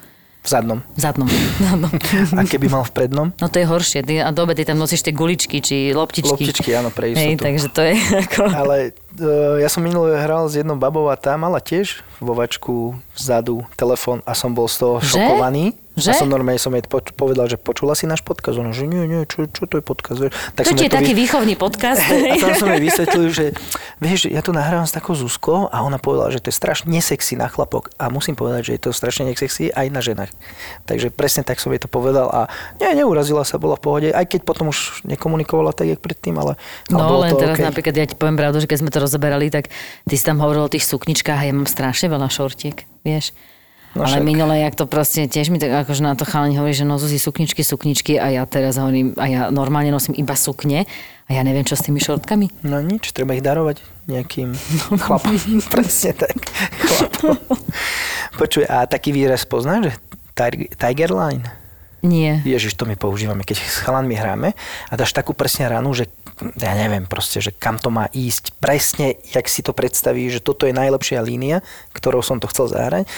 [SPEAKER 2] V zadnom.
[SPEAKER 3] V zadnom. zadnom.
[SPEAKER 2] A keby mal v prednom?
[SPEAKER 3] No to je horšie. Ty, a dobe ty tam nosíš tie guličky, či loptičky.
[SPEAKER 2] Loptičky, áno, pre
[SPEAKER 3] Hej,
[SPEAKER 2] istotu.
[SPEAKER 3] takže to je [LAUGHS] ako...
[SPEAKER 2] Ale uh, ja som minulé hral s jednou babou a tá mala tiež vo vačku vzadu telefón a som bol z toho
[SPEAKER 3] Že?
[SPEAKER 2] šokovaný.
[SPEAKER 3] Že?
[SPEAKER 2] A som normálne som jej poč- povedal, že počula si náš podcast? Ona, že nie, nie, čo, čo to je podcast? vieš? Tak
[SPEAKER 3] To ti je taký
[SPEAKER 2] vy-
[SPEAKER 3] výchovný podcast. [LAUGHS]
[SPEAKER 2] A tam som jej vysvetlil, že vieš, ja tu nahrávam s takou Zuzkou a ona povedala, že to je strašne nesexy na chlapok. A musím povedať, že je to strašne nesexy aj na ženách. Takže presne tak som jej to povedal a nie, neurazila sa, bola v pohode. Aj keď potom už nekomunikovala tak, jak predtým, ale, ale
[SPEAKER 3] No
[SPEAKER 2] bolo
[SPEAKER 3] len
[SPEAKER 2] to
[SPEAKER 3] teraz
[SPEAKER 2] okay.
[SPEAKER 3] napríklad, ja ti poviem pravdu, že keď sme to rozoberali, tak ty si tam hovoril o tých sukničkách a ja mám strašne veľa šortiek, vieš.
[SPEAKER 2] No
[SPEAKER 3] ale
[SPEAKER 2] však.
[SPEAKER 3] minule, jak to proste, tiež mi tak akože na to chalani hovorí, že nosú si sukničky, sukničky a ja teraz hovorím, a ja normálne nosím iba sukne a ja neviem, čo s tými šortkami.
[SPEAKER 2] No nič, treba ich darovať nejakým chlapom. [LAUGHS] Presne tak. Chlapom. Počuj, a taký výraz poznáš, že Tiger- Tiger Line?
[SPEAKER 3] Nie.
[SPEAKER 2] Ježiš, to my používame, keď s chalanmi hráme a dáš takú presne ranu, že ja neviem proste, že kam to má ísť. Presne, jak si to predstaví, že toto je najlepšia línia, ktorou som to chcel zahrať.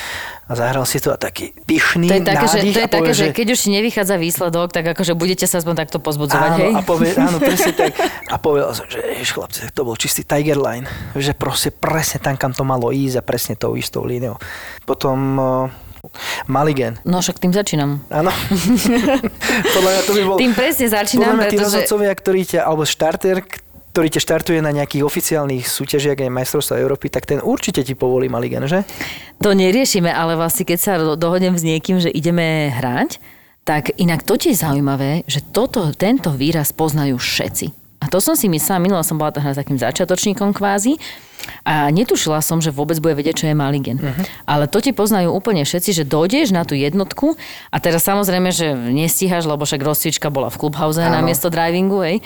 [SPEAKER 2] A zahral si to a taký pyšný
[SPEAKER 3] To je také, že, to je také
[SPEAKER 2] povie,
[SPEAKER 3] že keď už ti nevychádza výsledok, tak akože budete sa aspoň takto pozbudzovať,
[SPEAKER 2] Áno,
[SPEAKER 3] hej?
[SPEAKER 2] a povie, áno, presne tak. [LAUGHS] A povedal som, že jež, chlapci, to bol čistý Tiger Line. Že proste presne tam, kam to malo ísť a presne tou istou líniou. Potom uh, Maligen.
[SPEAKER 3] No však tým začínam.
[SPEAKER 2] Áno. [LAUGHS] Podľa mňa to by bol...
[SPEAKER 3] Tým presne začínam,
[SPEAKER 2] Podľa mňa
[SPEAKER 3] pretože...
[SPEAKER 2] rozhodcovia, ktorí ťa, alebo štarter, ktorý ťa štartuje na nejakých oficiálnych súťažiach, aj majstrovstva Európy, tak ten určite ti povolí Maligen, že?
[SPEAKER 3] To neriešime, ale vlastne keď sa do- dohodnem s niekým, že ideme hrať, tak inak to je zaujímavé, že toto, tento výraz poznajú všetci. A to som si myslela, minula som bola teda takým začiatočníkom kvázi a netušila som, že vôbec bude vedieť, čo je maligen. Uh-huh. Ale to ti poznajú úplne všetci, že dojdeš na tú jednotku a teraz samozrejme, že nestíhaš, lebo však rozcvička bola v klubhauze na miesto drivingu, hej.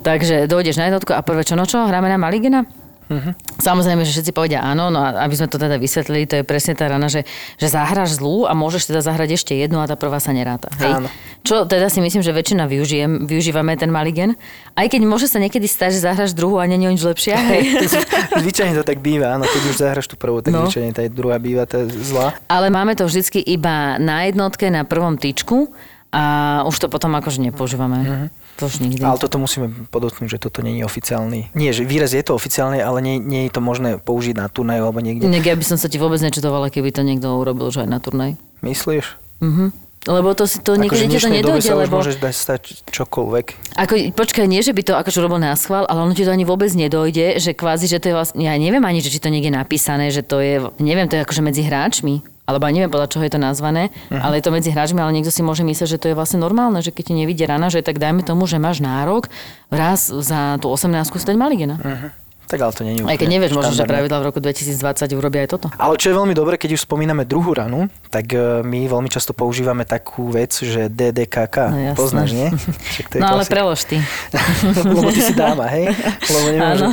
[SPEAKER 3] Takže dojdeš na jednotku a prvé čo, no čo, hráme na maligena? Uh-huh. Samozrejme, že všetci povedia áno, no a aby sme to teda vysvetlili, to je presne tá rana, že, že zahráš zlú a môžeš teda zahrať ešte jednu a tá prvá sa neráta. Hej?
[SPEAKER 2] Áno.
[SPEAKER 3] Čo teda si myslím, že väčšina využijem, využívame ten maligen. Aj keď môže sa niekedy stať, že zahráš druhú a nie je nič lepšia. [LAUGHS] Hej?
[SPEAKER 2] Zvyčajne to tak býva, áno. Keď už zahraš tú prvú, tak
[SPEAKER 3] No.
[SPEAKER 2] zvyčajne tá druhá býva tá zlá.
[SPEAKER 3] Ale máme to vždycky iba na jednotke, na prvom tyčku a už to potom akože nepoužívame. Uh-huh. To už nikdy.
[SPEAKER 2] Ale toto musíme podotknúť, že toto je oficiálny. Nie, že výraz je to oficiálny, ale nie, nie je to možné použiť na turnaju alebo niekde.
[SPEAKER 3] Inak ja by som sa ti vôbec nečudovala, keby to niekto urobil, že aj na turnaj.
[SPEAKER 2] Myslíš?
[SPEAKER 3] Mhm. Lebo to si to
[SPEAKER 2] Akože v
[SPEAKER 3] niekedy ti to nedojde,
[SPEAKER 2] sa
[SPEAKER 3] lebo...
[SPEAKER 2] môžeš dať stať čokoľvek.
[SPEAKER 3] Ako, počkaj, nie, že by to akože robil na schvál, ale ono ti to ani vôbec nedojde, že kvázi, že to je vlastne, ja neviem ani, že či to niekde je napísané, že to je, neviem, to je akože medzi hráčmi, alebo aj neviem podľa čoho je to nazvané, uh-huh. ale je to medzi hráčmi, ale niekto si môže myslieť, že to je vlastne normálne, že keď ti nevidie rana, že tak dajme tomu, že máš nárok raz za tú 18 stať maligena. Uh-huh.
[SPEAKER 2] Tak ale to nie je
[SPEAKER 3] Aj keď nevieš, možno, že pravidla v roku 2020 urobia aj toto.
[SPEAKER 2] Ale čo je veľmi dobré, keď už spomíname druhú ranu, tak e, my veľmi často používame takú vec, že DDKK.
[SPEAKER 3] No jasné.
[SPEAKER 2] Poznáš, nie? [LAUGHS] Však to je
[SPEAKER 3] No ale
[SPEAKER 2] klasika.
[SPEAKER 3] prelož ty. [LAUGHS]
[SPEAKER 2] Lebo ty si dáma, hej? Lebo neviem, že.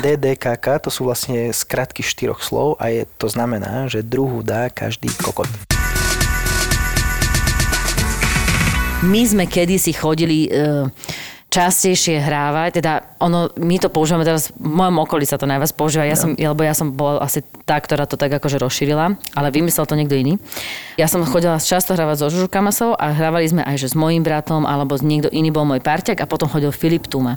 [SPEAKER 2] DDKK to sú vlastne skratky štyroch slov a je, to znamená, že druhú dá každý kokot.
[SPEAKER 3] My sme kedysi chodili e, častejšie hrávať, teda ono, my to používame teraz, v mojom okolí sa to najviac používa, ja som, lebo ja som bola asi tá, ktorá to tak akože rozšírila, ale vymyslel to niekto iný. Ja som chodila často hrávať so Žužu Kamasou a hrávali sme aj že s mojím bratom, alebo niekto iný bol môj parťak a potom chodil Filip Tuma.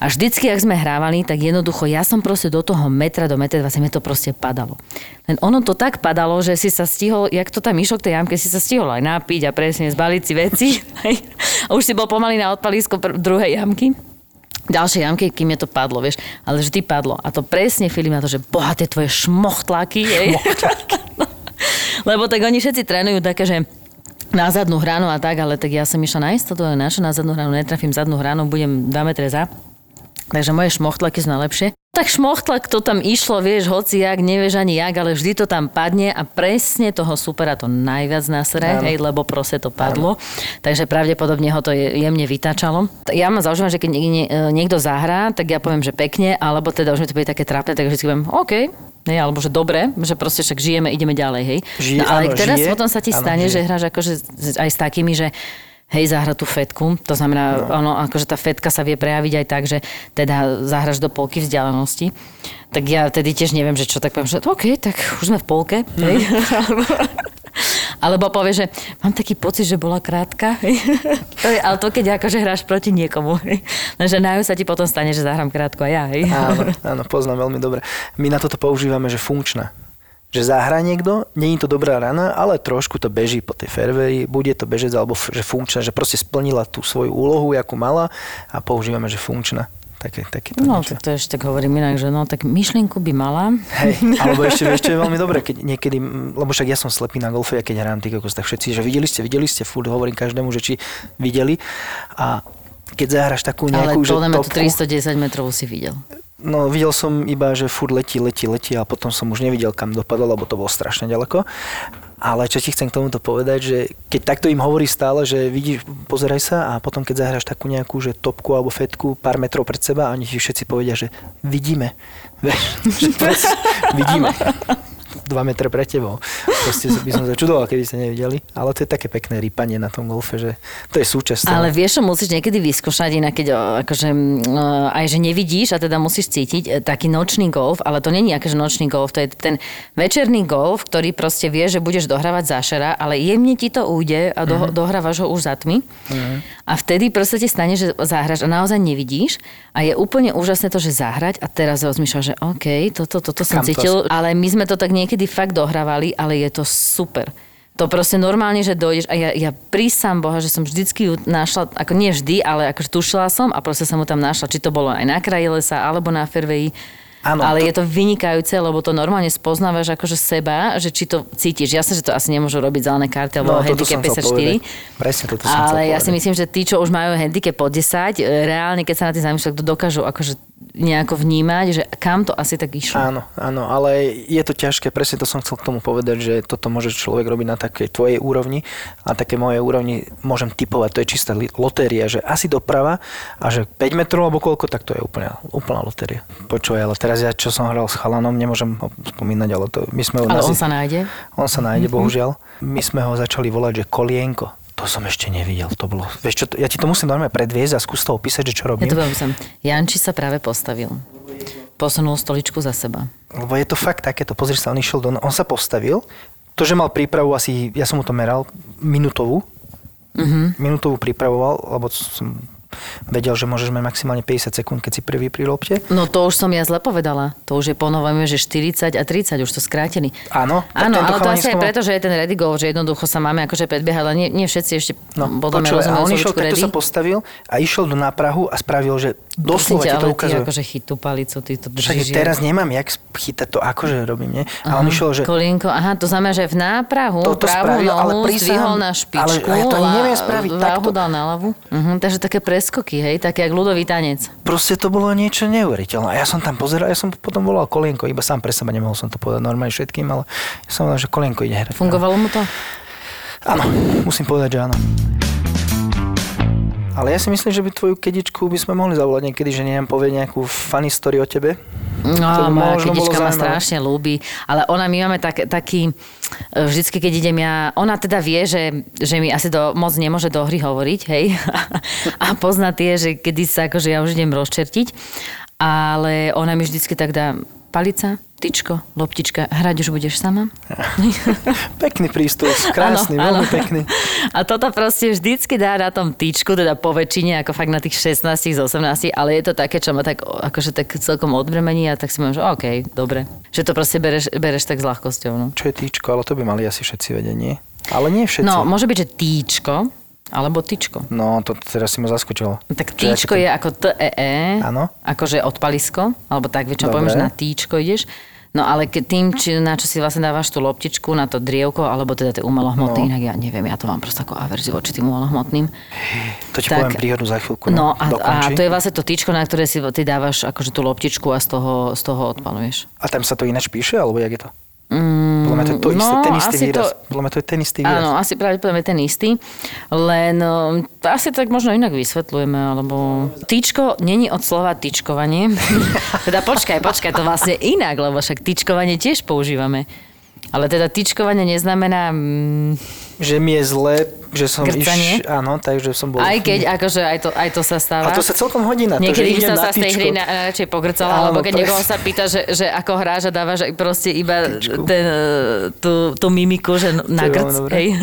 [SPEAKER 3] A vždycky, ak sme hrávali, tak jednoducho ja som proste do toho metra, do metra 20 mi to proste padalo. Len ono to tak padalo, že si sa stihol, jak to tam išlo k tej jamke, si sa stihol aj napiť a presne zbaliť si veci. [LAUGHS] a už si bol pomaly na odpalísko pr- druhej jamky ďalšej jamke, kým je to padlo, vieš. Ale vždy padlo. A to presne Filip na to, že boha, tie tvoje šmochtlaky. hej. [LAUGHS] No. Lebo tak oni všetci trénujú také, že na zadnú hranu a tak, ale tak ja som išla na istotu, ale na čo na zadnú hranu, netrafím zadnú hranu, budem 2 metre za. Takže moje šmochtlaky sú najlepšie. Tak šmochtlak to tam išlo, vieš, hoci jak, nevieš ani jak, ale vždy to tam padne a presne toho supera to najviac nasere, hej, lebo proste to padlo. Takže pravdepodobne ho to je, jemne vytačalo. Ja mám zaužívam, že keď nie, nie, niekto zahrá, tak ja poviem, že pekne, alebo teda už mi to bude také trápne, tak vždy poviem, OK, hej, alebo že dobre, že proste však žijeme, ideme ďalej, hej.
[SPEAKER 2] Žije,
[SPEAKER 3] no, ale
[SPEAKER 2] áno,
[SPEAKER 3] teraz
[SPEAKER 2] žije.
[SPEAKER 3] potom sa ti
[SPEAKER 2] Áno,
[SPEAKER 3] stane,
[SPEAKER 2] žije.
[SPEAKER 3] že hráš akože aj s takými, že hej, zahra tú fetku. To znamená, no. ono, akože tá fetka sa vie prejaviť aj tak, že teda zahraš do polky vzdialenosti. Tak ja tedy tiež neviem, že čo, tak poviem, že OK, tak už sme v polke. Hej. [LAUGHS] Alebo povie, že mám taký pocit, že bola krátka. [LAUGHS] To je, ale to keď akože hráš proti niekomu. Lenže najmä sa ti potom stane, že zahrám krátko a ja. Hej.
[SPEAKER 2] Áno, [LAUGHS] áno, poznám veľmi dobre. My na toto používame, že funkčná. Že zahrá niekto, nie je to dobrá rana, ale trošku to beží po tej fairway, bude to bežec alebo že funkčná, že proste splnila tú svoju úlohu, akú mala a používame, že funkčná. Také, také to
[SPEAKER 3] No,
[SPEAKER 2] niečo.
[SPEAKER 3] tak to ešte tak hovorím inak, že no, tak myšlienku by mala.
[SPEAKER 2] Hej, [LAUGHS] alebo ešte, ešte je veľmi dobré, keď niekedy, lebo však ja som slepý na golfe, a keď hrám ty kokos, tak všetci, že videli ste, videli ste, furt hovorím každému, že či videli. A keď zahraš takú
[SPEAKER 3] Ale
[SPEAKER 2] nejakú, že
[SPEAKER 3] mňa tú
[SPEAKER 2] topku,
[SPEAKER 3] 310 metrov si videl.
[SPEAKER 2] No videl som iba, že furt letí, letí, letí a potom som už nevidel, kam dopadol, lebo to bolo strašne ďaleko. Ale čo ti chcem k tomuto povedať, že keď takto im hovorí stále, že vidíš, pozeraj sa a potom keď zahráš takú nejakú, že topku alebo fetku pár metrov pred seba a oni ti všetci povedia, že vidíme. [LAUGHS] Vieš, že [LAUGHS] vidíme. Dva metre pred tebou. Proste by som sa čudoval, keby ste nevideli. Ale to je také pekné rýpanie na tom golfe, že to je súčasť.
[SPEAKER 3] Ale vieš, čo musíš niekedy vyskúšať, inak keď akože, aj že nevidíš a teda musíš cítiť e, taký nočný golf, ale to není akože nočný golf, to je ten večerný golf, ktorý proste vie, že budeš dohrávať zášera, ale jemne ti to ujde a do, uh-huh. dohrávaš ho už za tmy. Uh-huh. A vtedy proste ti stane, že zahraš a naozaj nevidíš a je úplne úžasné to, že zahrať a teraz rozmýšľaš, že OK, toto, toto som
[SPEAKER 2] Kam to
[SPEAKER 3] cítil, ale my sme to tak niekedy fakt dohrávali, ale je to super. To proste normálne, že dojdeš a ja, ja prísam Boha, že som vždycky ju našla, ako nie vždy, ale akože tušila som a proste som mu tam našla, či to bolo aj na kraji lesa, alebo na fairwayi.
[SPEAKER 2] Áno,
[SPEAKER 3] ale
[SPEAKER 2] to-
[SPEAKER 3] je to vynikajúce, lebo to normálne spoznávaš akože seba, že či to cítiš. Jasne, že to asi nemôžu robiť zelené karty alebo
[SPEAKER 2] No,
[SPEAKER 3] handicap
[SPEAKER 2] som chcel
[SPEAKER 3] 54.
[SPEAKER 2] povedať. Presne toto som
[SPEAKER 3] Ale ja si myslím, že tí, čo už majú handicap po 10, e, reálne, keď sa na tým zamýšľajú, to dokážu akože nejako vnímať, že kam to asi tak išlo.
[SPEAKER 2] Áno, áno, ale je to ťažké, presne to som chcel k tomu povedať, že toto môže človek robiť na takej tvojej úrovni a také mojej úrovni môžem typovať, to je čistá lotéria, že asi doprava a že 5 metrov alebo koľko, tak to je úplne, úplná lotéria. Počúvaj, ale teraz ja, čo som hral s chalanom, nemôžem ho spomínať, ale to, my sme ho
[SPEAKER 3] Ale on
[SPEAKER 2] nazi-
[SPEAKER 3] sa nájde.
[SPEAKER 2] on sa nájde, bohužiaľ. My sme ho začali volať, že Kolienko. To som ešte nevidel, to bolo... Vieš čo, ja ti to musím normálne predviesť a skús to opísať, že čo
[SPEAKER 3] Ja
[SPEAKER 2] robím.
[SPEAKER 3] to poviem som. Janči sa práve postavil. Posunul stoličku za seba.
[SPEAKER 2] Lebo je to fakt takéto, pozri sa, on išiel do... On sa postavil, to, že mal prípravu asi, ja som mu to meral, minutovú,
[SPEAKER 3] Mhm.
[SPEAKER 2] mm-hmm. minutovú pripravoval, lebo som vedel, že môžeš mať maximálne 50 sekúnd, keď si prvý pri lopte.
[SPEAKER 3] No to už som ja zle povedala. To už je ponovujeme, že 40 a 30, už to skrátili.
[SPEAKER 2] Áno,
[SPEAKER 3] Áno, ale to asi aj preto, že je ten ready goal, že jednoducho sa máme akože predbiehať, ale nie, nie všetci ešte
[SPEAKER 2] No,
[SPEAKER 3] podľa mňa rozumejú
[SPEAKER 2] on išiel,
[SPEAKER 3] ready.
[SPEAKER 2] sa postavil a išiel do náprahu a spravil, že
[SPEAKER 3] Prosím
[SPEAKER 2] doslova
[SPEAKER 3] ťa,
[SPEAKER 2] ti to
[SPEAKER 3] ale ty
[SPEAKER 2] ukazuje.
[SPEAKER 3] akože chyť tú palicu, ty to
[SPEAKER 2] Však
[SPEAKER 3] držíš.
[SPEAKER 2] teraz nemám jak chytať to, akože robím, nie? A on išiel, že...
[SPEAKER 3] Kolienko, aha, to znamená, že v náprahu
[SPEAKER 2] Toto
[SPEAKER 3] pravú
[SPEAKER 2] spravil, ale
[SPEAKER 3] nohu
[SPEAKER 2] prísahám-
[SPEAKER 3] zdvihol na
[SPEAKER 2] ale
[SPEAKER 3] špičku,
[SPEAKER 2] ja to neviem spraviť
[SPEAKER 3] váhu dal na ľavu. Uh-huh, takže také preskoky, hej, také jak ľudový tanec.
[SPEAKER 2] Proste to bolo niečo neuveriteľné. Ja som tam pozeral, ja som potom volal Kolienko, iba sám pre seba, nemohol som to povedať normálne všetkým, ale ja som povedal, že Kolienko ide hrať.
[SPEAKER 3] Fungovalo mu to?
[SPEAKER 2] Áno, musím povedať, že áno. Ale ja si myslím, že by tvoju kedičku by sme mohli zavolať niekedy, že neviem, povie nejakú funny story o tebe.
[SPEAKER 3] No, moja kedička ma strašne ľúbi, ale ona, my máme tak, taký, e, vždycky, keď idem ja, ona teda vie, že, že mi asi do, moc nemôže do hry hovoriť, hej, [LAUGHS] a pozná tie, že kedy sa akože ja už idem rozčertiť, ale ona mi vždycky tak dá palica, tyčko, loptička, hrať už budeš sama? [LAUGHS]
[SPEAKER 2] Pekný prístup, krásny,
[SPEAKER 3] Áno,
[SPEAKER 2] veľmi
[SPEAKER 3] áno.
[SPEAKER 2] pekný.
[SPEAKER 3] A toto proste vždycky dá na tom tyčku, teda po väčšine, ako fakt na tých 16 z 18, ale je to také, čo ma tak, akože tak celkom odbremení a tak si môžem, že OK, dobre. Že to proste bereš, bereš tak s ľahkosťou. No.
[SPEAKER 2] Čo je týčko, ale to by mali asi všetci vedieť, nie? Ale nie všetci.
[SPEAKER 3] no, môže byť, že týčko, alebo tyčko.
[SPEAKER 2] No, to teraz si ma zaskočilo.
[SPEAKER 3] Tak
[SPEAKER 2] Čo,
[SPEAKER 3] týčko
[SPEAKER 2] ako to-
[SPEAKER 3] je ako T-E-E,
[SPEAKER 2] Áno.
[SPEAKER 3] akože odpalisko, alebo tak, čo že na týčko ideš. No ale keď tým, či, na čo si vlastne dávaš tú loptičku, na to drievko, alebo teda tie umelohmotné,
[SPEAKER 2] No.
[SPEAKER 3] inak ja neviem, ja to mám proste ako averziu voči tým umelohmotným.
[SPEAKER 2] To ti
[SPEAKER 3] Tak-
[SPEAKER 2] poviem príhodu za chvíľku.
[SPEAKER 3] No a, a
[SPEAKER 2] dokončí.
[SPEAKER 3] to je vlastne to tyčko, na ktoré si ty dávaš akože tú loptičku a z toho, z toho odpaluješ.
[SPEAKER 2] A tam sa to ináč píše, alebo jak je to?
[SPEAKER 3] Mm,
[SPEAKER 2] Podľa mňa to je to isté,
[SPEAKER 3] no,
[SPEAKER 2] ten istý výraz.
[SPEAKER 3] to-
[SPEAKER 2] Podľa mňa to je ten istý výraz.
[SPEAKER 3] Áno, asi pravdepodobne ten istý, len no, to asi tak možno inak vysvetľujeme, alebo... Tyčko není od slova tyčkovanie. [LAUGHS] teda počkaj, počkaj, to vlastne inak, lebo však tyčkovanie tiež používame. Ale teda tyčkovanie neznamená... Mm,
[SPEAKER 2] Že mi je zle, že som
[SPEAKER 3] Grcanie?
[SPEAKER 2] iš... Áno, takže som bol...
[SPEAKER 3] aj keď, akože aj to, aj to sa stáva.
[SPEAKER 2] A to sa celkom hodí na to,
[SPEAKER 3] Niekedy
[SPEAKER 2] že
[SPEAKER 3] som sa z tej hry na, radšej pogrcala,
[SPEAKER 2] Áno,
[SPEAKER 3] lebo keď
[SPEAKER 2] presne.
[SPEAKER 3] niekoho sa pýta, že, že ako hráš a dávaš proste iba ten, e, tú, tú mimiku, že na grc, hej.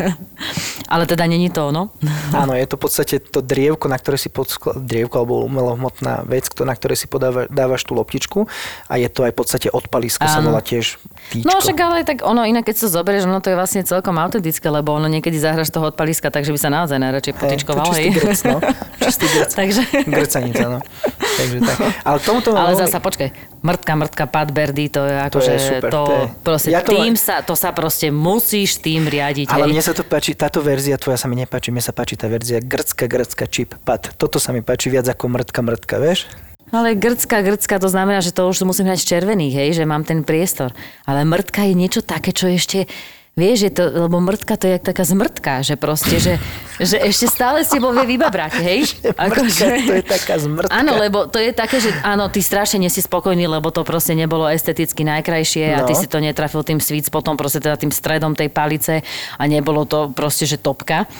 [SPEAKER 3] Ale teda není to ono.
[SPEAKER 2] Áno, je to v podstate to drievko, na ktoré si podskla... drievko alebo umelohmotná vec, na ktoré si podáva, dávaš tú loptičku a je to aj v podstate odpalisko, sa volá tiež týčko.
[SPEAKER 3] No však ale tak ono, inak keď to zoberieš, ono to je vlastne celkom autentické, lebo ono niekedy zahraš toho odpaliska, takže by sa naozaj najradšej potičkoval.
[SPEAKER 2] to čistý grc, no. Čistý grc. [LAUGHS]
[SPEAKER 3] Takže...
[SPEAKER 2] Grcanica, no. Takže tak. Ale tomuto
[SPEAKER 3] Ale zasa, počkaj, mrtka, mrtka, pad Berdy, to je akože,
[SPEAKER 2] je super,
[SPEAKER 3] to,
[SPEAKER 2] to je-
[SPEAKER 3] proste
[SPEAKER 2] Ja to-
[SPEAKER 3] tým sa, to sa proste musíš tým riadiť.
[SPEAKER 2] Ale
[SPEAKER 3] hej.
[SPEAKER 2] mne sa to páči, táto verzia tvoja sa mi nepáči, mne sa páči tá verzia grcka, grcka, čip, pad. Toto sa mi páči viac ako mrtka, mrtka, vieš?
[SPEAKER 3] Ale grcka, grcka, to znamená, že to už musím hrať z červených, hej, že mám ten priestor. Ale mrtka je niečo také, čo ešte... Vieš, je to, lebo mrtka to je jak taká zmrtka, že proste, že, že ešte stále si tebou vie vybabrať, hej? [LAUGHS]
[SPEAKER 2] Mrtka, to je taká zmrtka.
[SPEAKER 3] Áno, lebo to je také, že áno, ty strašne nie si spokojný, lebo to proste nebolo esteticky najkrajšie a ty
[SPEAKER 2] No.
[SPEAKER 3] si to netrafil tým sweet spotom, proste teda tým stredom tej palice a nebolo to proste, že topka.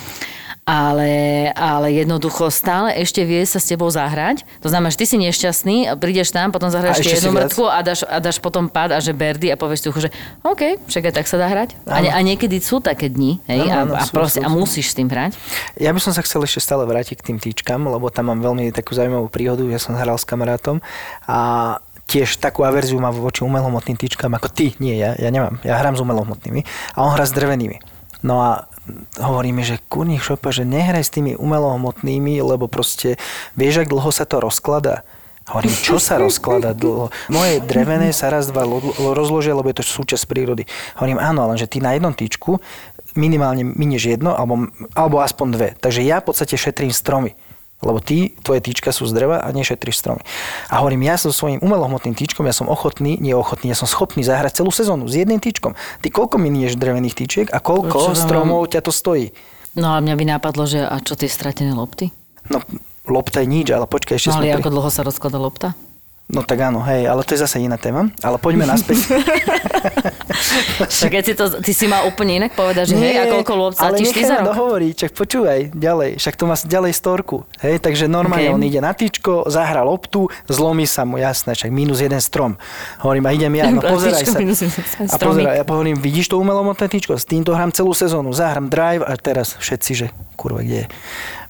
[SPEAKER 3] Ale, ale jednoducho stále ešte vie sa s tebou zahrať. To znamená, že ty si nešťastný, prídeš tam, potom zahráš ešte jednu mŕtku a dáš, a dáš potom pád a že berdy a povieš ucho, že OK, však aj tak sa dá hrať. A, ne, a niekedy sú také dni, hej,
[SPEAKER 2] Áno, áno,
[SPEAKER 3] a, a,
[SPEAKER 2] sú,
[SPEAKER 3] proste,
[SPEAKER 2] sú,
[SPEAKER 3] a musíš s tým hrať.
[SPEAKER 2] Ja by som sa chcel ešte stále vrátiť k tým týčkam, lebo tam mám veľmi takú zaujímavú príhodu. Ja som hral s kamarátom a tiež takú averziu má voči umelohmotným týčkam ako ty. Nie, ja, ja nemám. Ja hrám s umelohmotnými a on hrá s drevenými. No a hovorí mi, že kurník šopa, že nehraj s tými umelohmotnými, lebo proste vieš, ak dlho sa to rozkladá. Hovorím, čo sa rozklada dlho? Moje drevené sa raz, dva lo- lo- rozložia, lebo je to súčasť prírody. Hovorím, áno, lenže ty na jednom týčku minimálne minieš jedno, alebo, alebo aspoň dve. Takže ja v podstate šetrím stromy. Lebo ty, tvoje týčka sú z dreva a nešetríš stromy. A hovorím, ja so svojím umelohmotným týčkom, ja som ochotný, nie ochotný, ja som schopný zahrať celú sezónu s jedným týčkom. Ty koľko minieš drevených týčiek a koľko stromov ťa to stojí?
[SPEAKER 3] No a mňa by napadlo, že a čo tie stratené lopty?
[SPEAKER 2] No, lopta je nič, ale počkaj, ešte
[SPEAKER 3] No ale
[SPEAKER 2] pri...
[SPEAKER 3] ako dlho sa rozklada lopta?
[SPEAKER 2] No tak áno, hej, ale to je zase iná téma. Ale poďme naspäť. [LAUGHS]
[SPEAKER 3] Tak keď si to, ty si mal úplne inak povedať, že hej, a koľko lôb
[SPEAKER 2] ale nechaj
[SPEAKER 3] za rok?
[SPEAKER 2] dohovoriť, čak počúvaj ďalej, však to má ďalej storku. Hej, takže normálne
[SPEAKER 3] Ok.
[SPEAKER 2] on ide na týčko, zahra loptu, zlomí sa mu, jasné, však minus jeden strom. Hovorím, a idem ja, no [LAUGHS] pozeraj sa. A pozeraj, ja hovorím, vidíš to umelomotné týčko, s týmto hrám celú sezónu, zahrám drive a teraz všetci, že kurva, kde je?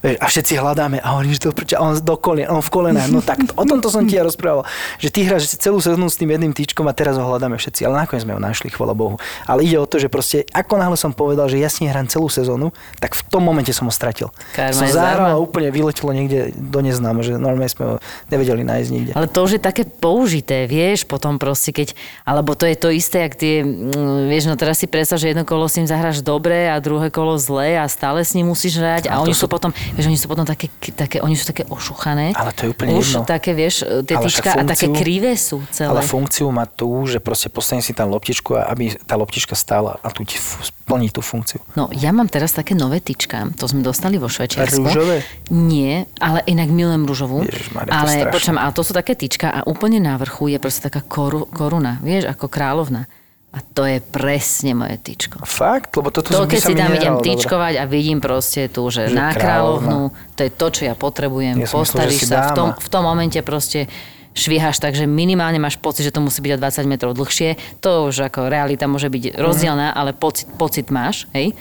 [SPEAKER 2] Vieš, a všetci hľadáme a hovorím, že to prečo, a on do kolien, on v kolenách, no tak, o tomto som ti ja rozprával, že ty hráš celú sezónu s tým jedným týčkom a teraz ho hľadáme všetci, ale nakoniec sme ho našli, chvala Bohu. Ale ide o to, že proste, ako náhle som povedal, že ja s ním hrám celú sezónu, tak v tom momente som ho stratil.
[SPEAKER 3] Karma
[SPEAKER 2] som a úplne vyletelo niekde do neznáma, že normálne sme ho nevedeli nájsť nikde.
[SPEAKER 3] Ale to už je také použité, vieš, potom proste keď, alebo to je to isté, ak tie, mm, vieš, no teraz si predstav, že jedno kolo s ním zahráš dobre a druhé kolo zle a stále s ním musíš hrať a
[SPEAKER 2] to
[SPEAKER 3] oni sú
[SPEAKER 2] sú-
[SPEAKER 3] potom, vieš, oni sú potom také, také, oni sú také ošuchané.
[SPEAKER 2] Ale to je úplne
[SPEAKER 3] Už
[SPEAKER 2] jedno.
[SPEAKER 3] také, vieš, tie
[SPEAKER 2] Ale však
[SPEAKER 3] tyčka a také
[SPEAKER 2] funkciu-
[SPEAKER 3] krivé sú celé.
[SPEAKER 2] Ale funkciu má tú, že proste postavím si tam loptičku a aby tá loptička stála a tu ti splní tú funkciu.
[SPEAKER 3] No, ja mám teraz také nové tyčka, to sme dostali vo Švečiarsku.
[SPEAKER 2] Rúžové?
[SPEAKER 3] Nie, ale inak milujem rúžovú.
[SPEAKER 2] Ježišmarja, to je
[SPEAKER 3] ale počujem, ale to sú také tyčka a úplne na vrchu je proste taká koru, koruna, vieš, ako kráľovna. A to je presne moje tyčko.
[SPEAKER 2] Fakt? Lebo toto
[SPEAKER 3] To, keď si tam idem tyčkovať a vidím proste tu, že,
[SPEAKER 2] Že
[SPEAKER 3] na kráľovnú, to je to, čo ja potrebujem.
[SPEAKER 2] Ja myslel,
[SPEAKER 3] Postavíš sa, v tom, v tom momente proste švíhaš tak, že minimálne máš pocit, že to musí byť o 20 metrov dlhšie. To už ako realita môže
[SPEAKER 2] Mhm.
[SPEAKER 3] byť rozdielna, ale pocit, pocit máš, hej?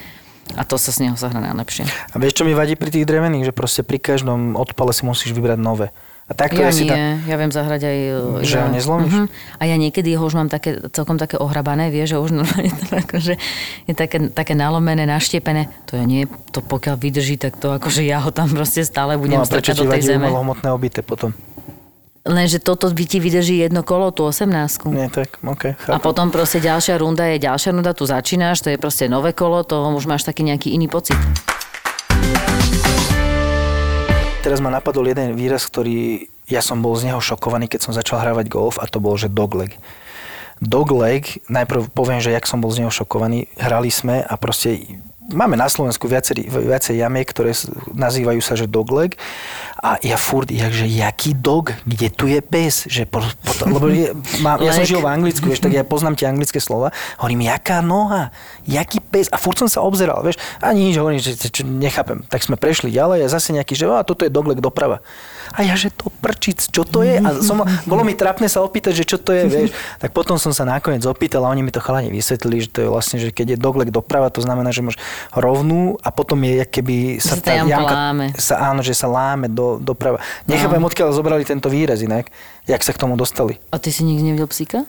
[SPEAKER 3] A to sa z neho zahra najlepšie.
[SPEAKER 2] A vieš, čo mi vadí pri tých drevených? Že proste pri každom odpale si musíš vybrať nové. A takto
[SPEAKER 3] Ja
[SPEAKER 2] ja si
[SPEAKER 3] nie,
[SPEAKER 2] tam...
[SPEAKER 3] ja viem zahrať aj... e,
[SPEAKER 2] Že ho nezlomíš?
[SPEAKER 3] Mhm. A ja niekedy ho už mám také, celkom také ohrabané, vieš, že už normálne to akože je také, také nalomené, naštiepené. To ja nie, to pokiaľ vydrží, tak to akože ja ho tam proste stále budem
[SPEAKER 2] No
[SPEAKER 3] strkať do tej zeme.
[SPEAKER 2] umelohmotné obité potom?
[SPEAKER 3] Lenže toto by ti vydrží jedno kolo, tú 18
[SPEAKER 2] Nie, tak, OK,
[SPEAKER 3] A potom proste ďalšia runda je ďalšia runda, tu začínaš, to je proste nové kolo, to už máš taký nejaký iný pocit.
[SPEAKER 2] Teraz ma napadol jeden výraz, ktorý ja som bol z neho šokovaný, keď som začal hrávať golf a to bol, že dogleg. Dogleg, najprv poviem, že jak som bol z neho šokovaný, hrali sme a proste máme na Slovensku viacej, viacej jamiek, ktoré nazývajú sa, že dogleg. A ja furt, jakže jaký dog, kde tu je pes, že po, potom, lebo je, má, ja som žil v Anglicku, vieš, tak ja poznám tie anglické slova, hovorím, jaká noha, jaký pes? A furt som sa obzeral, vieš, a nič, hovorím, že čo, nechápem, tak sme prešli ďalej a zase nejaký, že a toto je dogleg doprava. A ja, že to prčic, čo to je? A som, bolo mi trapné sa opýtať, že čo to je, vieš. Tak potom som sa nakoniec opýtal a oni mi to chalani vysvetlili, že to je vlastne, že keď je dogleg doprava, to znamená, že máš rovnú a potom je, keby sa
[SPEAKER 3] tá jamka láme.
[SPEAKER 2] sa, áno, že sa láme do, doprava. Nechápem, odkiaľ zobrali tento výraz inak, jak sa k tomu dostali.
[SPEAKER 3] A ty si nikdy nevidel psíka?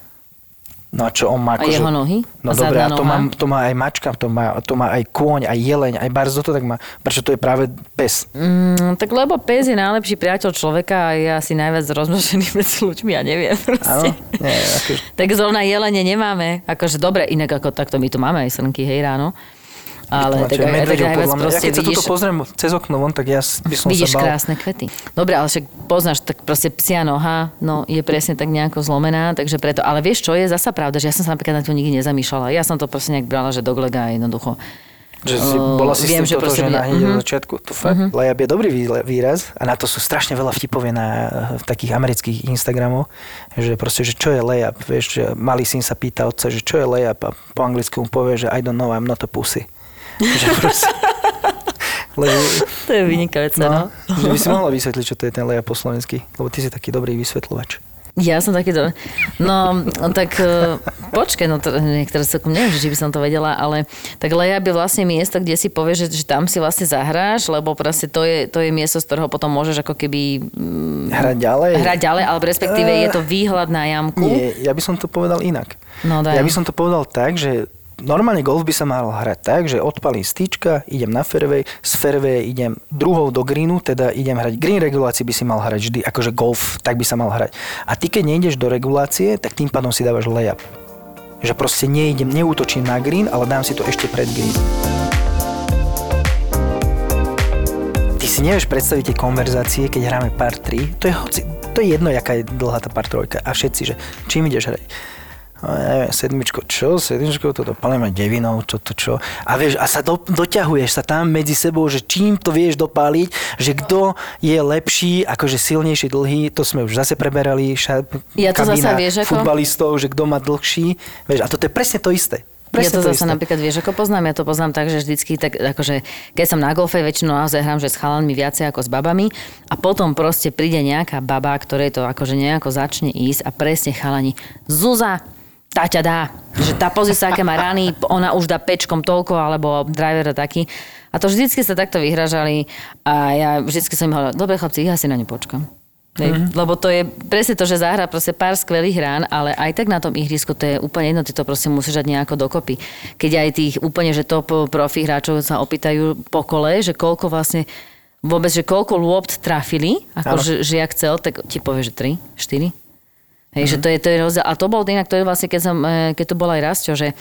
[SPEAKER 2] No a čo on má
[SPEAKER 3] A
[SPEAKER 2] akože...
[SPEAKER 3] jeho nohy?
[SPEAKER 2] No
[SPEAKER 3] A
[SPEAKER 2] dobre, a to
[SPEAKER 3] noha?
[SPEAKER 2] má, to má aj mačka, to má, to má aj kôň, aj jeleň, aj barzo to tak má. Prečo to je práve pes?
[SPEAKER 3] Mm, tak lebo pes je najlepší priateľ človeka a je asi najviac rozmnožený [LAUGHS] medzi ľuďmi, ja neviem
[SPEAKER 2] Áno? Nie, akože...
[SPEAKER 3] Tak zrovna jelene nemáme. Akože dobre, inak ako takto my tu máme aj srnky, hej ráno. Ale tak, aj,
[SPEAKER 2] medveďov,
[SPEAKER 3] najviac
[SPEAKER 2] podľa mňa. Ja keď sa
[SPEAKER 3] vidíš,
[SPEAKER 2] tuto pozriem cez okno von, tak ja by som
[SPEAKER 3] vidíš
[SPEAKER 2] sa bal.
[SPEAKER 3] krásne kvety. Dobre, ale však poznáš, tak proste psia noha, no je presne tak nejako zlomená, takže preto. Ale vieš čo, je zasa pravda, že ja som sa napríklad na to nikdy nezamýšľala. Ja som to proste nejak brala, že doglega jednoducho.
[SPEAKER 2] Že si, bola si
[SPEAKER 3] viem, že
[SPEAKER 2] toto,
[SPEAKER 3] proste
[SPEAKER 2] že
[SPEAKER 3] bude-
[SPEAKER 2] na hneď
[SPEAKER 3] Mhm.
[SPEAKER 2] od začiatku. To fakt. Uh-huh. Lejab je dobrý výraz a na to sú strašne veľa vtipov na v takých amerických Instagramov, že proste, že čo je layup, vieš, že malý syn sa pýta otca, že čo je layup a po anglicky mu povie, že I don't know, I'm not a pussy. [LAUGHS] lebo,
[SPEAKER 3] To je vynikajúce, no.
[SPEAKER 2] no, že by si mohla vysvetliť, čo to je ten layup po slovensky, lebo ty si taký dobrý vysvetľovač.
[SPEAKER 3] Ja som taký do... No, tak uh, počkaj, no to, niektoré celkom neviem, že či by som to vedela, ale tak layup je vlastne miesto, kde si povieš, že, že tam si vlastne zahráš, lebo proste to je, to je miesto, z ktorého potom môžeš ako keby mm,
[SPEAKER 2] Hrať ďalej?
[SPEAKER 3] hrať ďalej, alebo respektíve je to výhľad na jamku.
[SPEAKER 2] Nie, ja by som to povedal inak.
[SPEAKER 3] No, daj.
[SPEAKER 2] Ja by som to povedal tak, že normálne golf by sa mal hrať tak, že odpalím stýčka, idem na fairway, z fairway idem druhou do greenu, teda idem hrať green regulácii by si mal hrať vždy, akože golf, tak by sa mal hrať. A ty keď nejdeš do regulácie, tak tým pádom si dávaš layup. Že proste neidem, neútočím na green, ale dám si to ešte pred green. Ty si nevieš predstaviť tie konverzácie, keď hráme par 3, to je, hoci, to je jedno, jaká je dlhá tá par trojka. A všetci, že čím ideš hrať? No, ja neviem, sedmičko, čo? Sedmičko, toto palíme devinou, čo to čo? A vieš, a sa do, doťahuješ sa tam medzi sebou, že čím to vieš dopáliť, že kto je lepší, akože silnejší, dlhý, to sme už zase preberali, ša,
[SPEAKER 3] Ja to zasa
[SPEAKER 2] kabína
[SPEAKER 3] vieš, ako-
[SPEAKER 2] futbalistov, že kto má dlhší, vieš, a toto je presne to isté.
[SPEAKER 3] Ja
[SPEAKER 2] Presne
[SPEAKER 3] to zase
[SPEAKER 2] isté.
[SPEAKER 3] napríklad, vieš, ako poznám, ja to poznám tak, že vždycky, tak, akože, keď som na golfe, väčšinou naozaj hrám, že s chalanmi viacej ako s babami a potom proste príde nejaká baba, ktorej to akože nejako začne ísť a presne chalani, Zuza, tá ťa dá. Že tá pozícia, aké má rany, ona už dá pečkom toľko, alebo driver taký. A to vždycky sa takto vyhražali a ja vždycky som im hovorila, dobre chlapci, ja si na ňu počkam. Hej,
[SPEAKER 2] Mhm.
[SPEAKER 3] Lebo to je presne to, že zahra proste pár skvelých rán, ale aj tak na tom ihrisku to je úplne jedno, ty to proste musíš dať nejako dokopy. Keď aj tých úplne, že top profi hráčov sa opýtajú po kole, že koľko vlastne vôbec, že koľko lôpt trafili, ako
[SPEAKER 2] Áno.
[SPEAKER 3] že, že jak chcel, tak ti povie, že 3, 4. Hej,
[SPEAKER 2] Mhm.
[SPEAKER 3] že to je, to je rozdiel. A to bol inak, to je vlastne, keď, som, eh, keď to bol aj Rastio, že,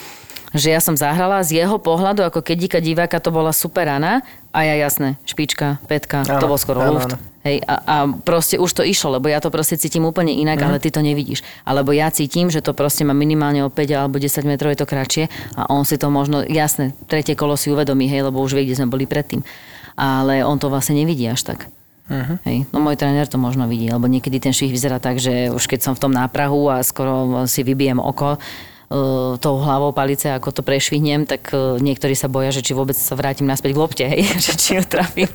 [SPEAKER 3] že ja som zahrala z jeho pohľadu, ako keď díka diváka to bola super rana a ja jasné, špička, petka, to
[SPEAKER 2] Áno,
[SPEAKER 3] bol skoro
[SPEAKER 2] áno,
[SPEAKER 3] luft.
[SPEAKER 2] áno.
[SPEAKER 3] Hej, a, a proste už to išlo, lebo ja to proste cítim úplne inak,
[SPEAKER 2] Mhm.
[SPEAKER 3] ale ty to nevidíš. Alebo ja cítim, že to proste má minimálne o 5 alebo 10 metrov je to kratšie a on si to možno, jasné, tretie kolo si uvedomí, hej, lebo už vie, kde sme boli predtým. Ale on to vlastne nevidí až tak.
[SPEAKER 2] Mhm.
[SPEAKER 3] Hej. No môj tréner to možno vidí, lebo niekedy ten švih vyzerá tak, že už keď som v tom náprahu a skoro si vybijem oko, uh, tou hlavou palice, ako to prešvihnem, tak uh, niektorí sa boja, že či vôbec sa vrátim naspäť k lopte, hej, [LAUGHS] že či ju trafím,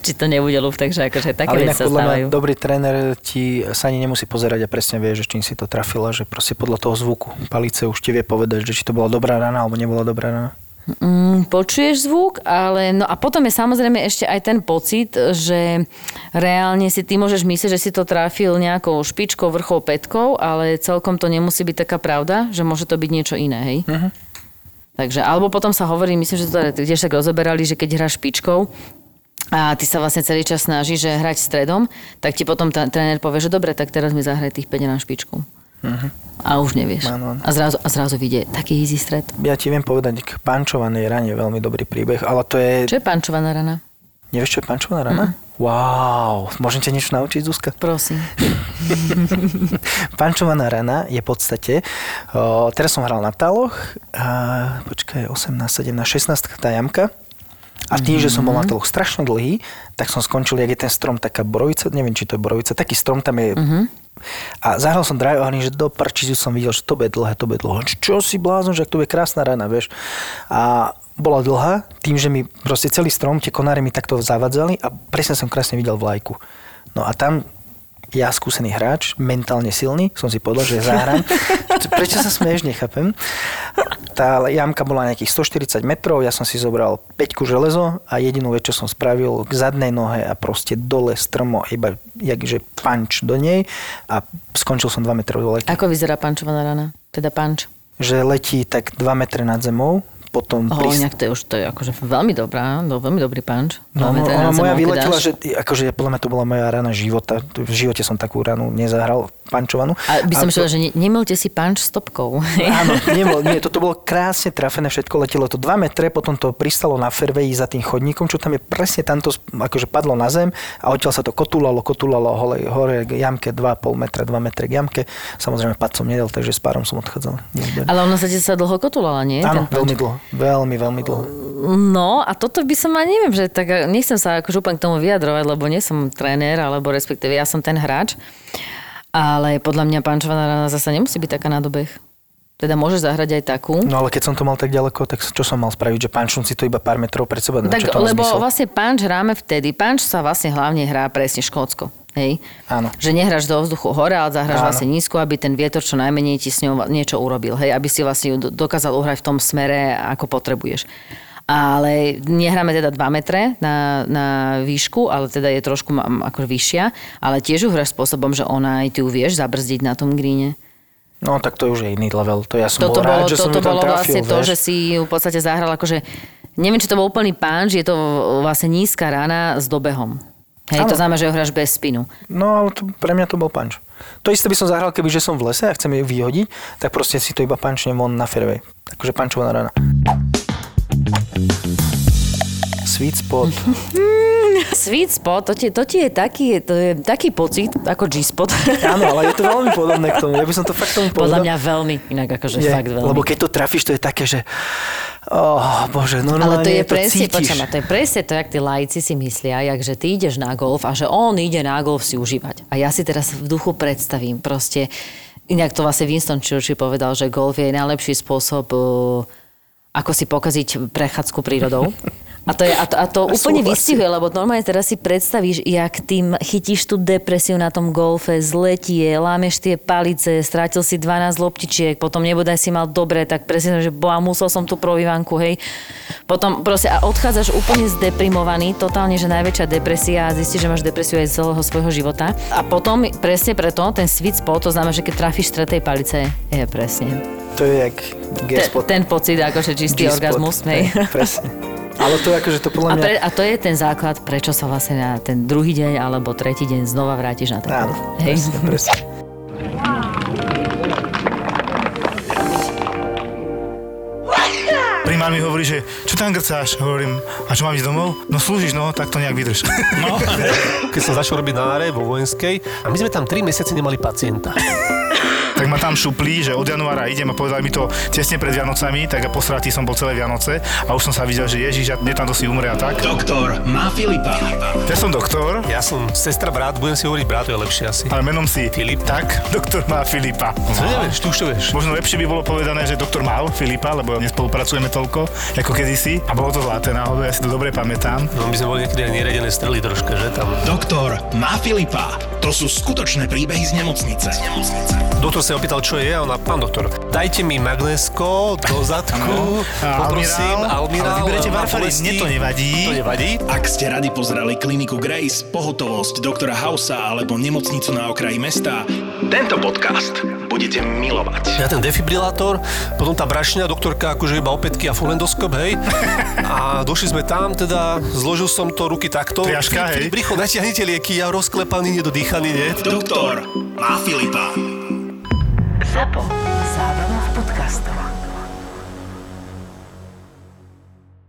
[SPEAKER 3] či to nebude luft, takže akože také
[SPEAKER 2] Ale inak
[SPEAKER 3] sa
[SPEAKER 2] podľa mňa
[SPEAKER 3] stávajú.
[SPEAKER 2] dobrý tréner ti sa ani nemusí pozerať a presne vie, že čím si to trafila, že proste podľa toho zvuku palice už ti vie povedať, že či to bola dobrá rana alebo nebola dobrá rana.
[SPEAKER 3] Mm, počuješ zvuk, ale no a potom je samozrejme ešte aj ten pocit, že reálne si ty môžeš myslieť, že si to trafil nejakou špičkou, vrchou, petkou, ale celkom to nemusí byť taká pravda, že môže to byť niečo iné, hej?
[SPEAKER 2] Mhm.
[SPEAKER 3] Takže, alebo potom sa hovorí, myslím, že to teda tiež tak rozoberali, že keď hráš špičkou, a ty sa vlastne celý čas snažíš že hrať stredom, tak ti potom ten tréner povie, že dobre, tak teraz mi zahraj tých 5 na špičku. A už nevieš.
[SPEAKER 2] Mhm. Áno, áno.
[SPEAKER 3] A zrazu, a zrazu vidie taký easy stred.
[SPEAKER 2] Ja ti viem povedať k pančovanej rane veľmi dobrý príbeh, ale to je...
[SPEAKER 3] Čo je pančovaná rana?
[SPEAKER 2] Nevieš, čo je pančovaná rana? Wow, môžem ťa niečo naučiť, Zuzka?
[SPEAKER 3] Prosím. [LAUGHS]
[SPEAKER 2] Pančovaná rana je v podstate, o, teraz som hral na taloch, a, počkaj, 18, 17, 16 tá jamka. A tým, že som bol na taloch strašne dlhý, tak som skončil, jak je ten strom, taká borovica, neviem, či to je borovica, taký strom tam je. A zahral som a hovorím, že do prčicu som videl, že to bude dlhé, to bude dlhé. Čo si blázon, že to bude krásna rana, vieš. A bola dlhá, tým, že mi proste celý strom, tie konáre mi takto zavadzali a presne som krásne videl vlajku. No a tam ja, skúsený hráč, mentálne silný, som si povedal, že zahrám. [LAUGHS] Prečo sa smieš, nechápem. Tá jamka bola nejakých 140 metrov, ja som si zobral 5 železo a jedinú vec, čo som spravil, k zadnej nohe a proste dole strmo, iba jakže punch do nej a skončil som 2 metrov dole.
[SPEAKER 3] Ako vyzerá pančovaná rana? Teda panč.
[SPEAKER 2] Že letí tak 2 metre nad zemou, potom
[SPEAKER 3] Oh, inak to je už to je akože veľmi dobrá, no, veľmi dobrý panč.
[SPEAKER 2] No, no,
[SPEAKER 3] teda
[SPEAKER 2] ona
[SPEAKER 3] na
[SPEAKER 2] moja vyletela, že akože podľa mňa to bola moja rana života. V živote som takú ranu nezahral, pančovanú.
[SPEAKER 3] A by som
[SPEAKER 2] to-
[SPEAKER 3] myslel, že ne, nemilte si panč s topkou. [LAUGHS]
[SPEAKER 2] Áno, [LAUGHS] nebol, nie, toto bolo krásne trafené, všetko letelo to 2 metre, potom to pristalo na fairway za tým chodníkom, čo tam je presne tamto, akože padlo na zem a odtiaľ sa to kotulalo, kotulalo hore, hore k jamke 2,5 metra, 2 metre k jamke. Samozrejme, pad som nedal, takže s párom som odchádzal. Nezber.
[SPEAKER 3] Ale ona sa ti sa dlho kotulala, nie?
[SPEAKER 2] Áno, veľmi dlho, veľmi, veľmi dlho.
[SPEAKER 3] No a toto by som, aj neviem, že tak nechcem sa akože úplne k tomu vyjadrovať, lebo nie som tréner, alebo respektíve ja som ten hráč. Ale podľa mňa pančovaná rana zase nemusí byť taká na dobeh. Teda môžeš zahrať aj takú.
[SPEAKER 2] No ale keď som to mal tak ďaleko, tak čo som mal spraviť, že pančnúť si to iba pár metrov pred seba?
[SPEAKER 3] Tak, lebo
[SPEAKER 2] zmysel?
[SPEAKER 3] vlastne punch hráme vtedy. Punch sa vlastne hlavne hrá presne škótsko. Hej?
[SPEAKER 2] Áno.
[SPEAKER 3] Že nehráš do vzduchu hore, ale zahráš
[SPEAKER 2] Áno.
[SPEAKER 3] vlastne nízko, aby ten vietor čo najmenej ti s ňou niečo urobil. Hej? Aby si vlastne dokázal uhrať v tom smere, ako potrebuješ. Ale nehráme teda 2 metre na, na výšku, ale teda je trošku ako vyššia, ale tiež ju hráš spôsobom, že ona aj ty ju vieš zabrzdiť na tom gríne.
[SPEAKER 2] No tak to už je iný level. To ja som
[SPEAKER 3] Toto
[SPEAKER 2] bol rád,
[SPEAKER 3] bolo,
[SPEAKER 2] že som
[SPEAKER 3] toto
[SPEAKER 2] tam
[SPEAKER 3] bolo
[SPEAKER 2] trafil,
[SPEAKER 3] vlastne to,
[SPEAKER 2] vieš.
[SPEAKER 3] že si ju v podstate zahral akože, neviem, či to bol úplný punch, je to vlastne nízka rana s dobehom. Hej, to
[SPEAKER 2] Áno.
[SPEAKER 3] znamená, že ho hráš bez spinu.
[SPEAKER 2] No ale to, pre mňa to bol punch. To isté by som zahral, keby že som v lese a chcem ju vyhodiť, tak proste si to iba punchnem von na fairway. Akože punchovaná rana. Sweet spot. [LAUGHS]
[SPEAKER 3] Sweet spot, to ti, to ti je, taký, to je taký pocit ako G-spot. [LAUGHS]
[SPEAKER 2] Áno, ale je to veľmi podobné k tomu. Ja by som to fakt tomu
[SPEAKER 3] Podľa
[SPEAKER 2] povedal.
[SPEAKER 3] mňa veľmi, inak akože
[SPEAKER 2] je,
[SPEAKER 3] fakt veľmi.
[SPEAKER 2] Lebo keď to trafíš, to je také, že oh, bože,
[SPEAKER 3] Ale
[SPEAKER 2] normálne
[SPEAKER 3] to je
[SPEAKER 2] to
[SPEAKER 3] presne,
[SPEAKER 2] cítiš.
[SPEAKER 3] počujem, to je presne to, jak tí lajci si myslia, jak že ty ideš na golf a že on ide na golf si užívať. A ja si teraz v duchu predstavím proste, inak to vlastne Winston Churchill povedal, že golf je najlepší spôsob, uh, ako si pokaziť prechádzku prírodou. [LAUGHS] A to, je, a to, a to úplne
[SPEAKER 2] Súhlasím.
[SPEAKER 3] vystihuje, lebo normálne teraz si predstavíš, jak tým chytíš tú depresiu na tom golfe, zletie, lámeš tie palice, strátil si 12 loptičiek, potom nebodaj si mal dobre, tak presne, že boha, musel som tú provývanku, hej. Potom proste a odchádzaš úplne zdeprimovaný, totálne, že najväčšia depresia a zistíš, že máš depresiu aj z celého svojho života. A potom presne preto ten sweet spot, to znamená, že keď trafíš stretej palice, je presne.
[SPEAKER 2] To je jak
[SPEAKER 3] Ten,
[SPEAKER 2] G-spot.
[SPEAKER 3] ten pocit, akože čistý
[SPEAKER 2] G-spot.
[SPEAKER 3] orgazmus, hej.
[SPEAKER 2] Presne. [LAUGHS] Ale to je akože to podľa
[SPEAKER 3] A,
[SPEAKER 2] mňa...
[SPEAKER 3] pre, a to je ten základ, prečo sa vlastne na ten druhý deň alebo tretí deň znova vrátiš na ten
[SPEAKER 2] Áno.
[SPEAKER 3] Hej.
[SPEAKER 2] presne, presne.
[SPEAKER 4] Primár mi hovorí, že čo tam grcáš? Hovorím, a čo mám ísť domov? No slúžiš, no, tak to nejak vydrž. [LAUGHS] No. [LAUGHS]
[SPEAKER 5] keď som začal robiť na áre vo vojenskej a my sme tam 3 mesiace nemali pacienta. [LAUGHS]
[SPEAKER 4] tak ma tam šuplí, že od januára idem a povedali mi to tesne pred Vianocami, tak a posratý som bol celé Vianoce a už som sa videl, že Ježiš, mne tam to si umre a tak.
[SPEAKER 6] Doktor má Filipa.
[SPEAKER 4] Ja som doktor,
[SPEAKER 5] Ja som sestra, brat, budem si hovoriť brat, to je lepšie asi.
[SPEAKER 4] ale menom si
[SPEAKER 5] Filip.
[SPEAKER 4] Tak, [LAUGHS] doktor má Filipa.
[SPEAKER 5] Co nevieš, ty už to vieš.
[SPEAKER 4] Možno lepšie by bolo povedané, že doktor mal Filipa, lebo nespolupracujeme toľko, ako kedysi. A bolo to zlaté náhodou, ja si to dobre pamätám.
[SPEAKER 5] No, my sme boli niekedy aj neredené strely troška, že tam.
[SPEAKER 6] Doktor má Filipa. To sú skutočné príbehy z nemocnice. Z nemocnice.
[SPEAKER 5] Doktor sa opýtal, čo je a ona, pán doktor, dajte mi magnésko do zadku, poprosím, almirál.
[SPEAKER 4] vyberete
[SPEAKER 5] bolesti.
[SPEAKER 4] mne to nevadí.
[SPEAKER 5] To nevadí.
[SPEAKER 6] Ak ste radi pozerali kliniku Grace, pohotovosť doktora Hausa alebo nemocnicu na okraji mesta, tento podcast budete milovať.
[SPEAKER 5] Ja ten defibrilátor, potom tá brašňa, doktorka akože iba opätky a full endoskop, hej. A došli sme tam, teda zložil som to ruky takto.
[SPEAKER 4] Triaška, hej.
[SPEAKER 5] Rýchlo, natiahnite lieky, ja rozklepaný, nedodýchaný, nie?
[SPEAKER 6] Doktor má Filipa.
[SPEAKER 1] ZAPO. Zábrná v podcastov.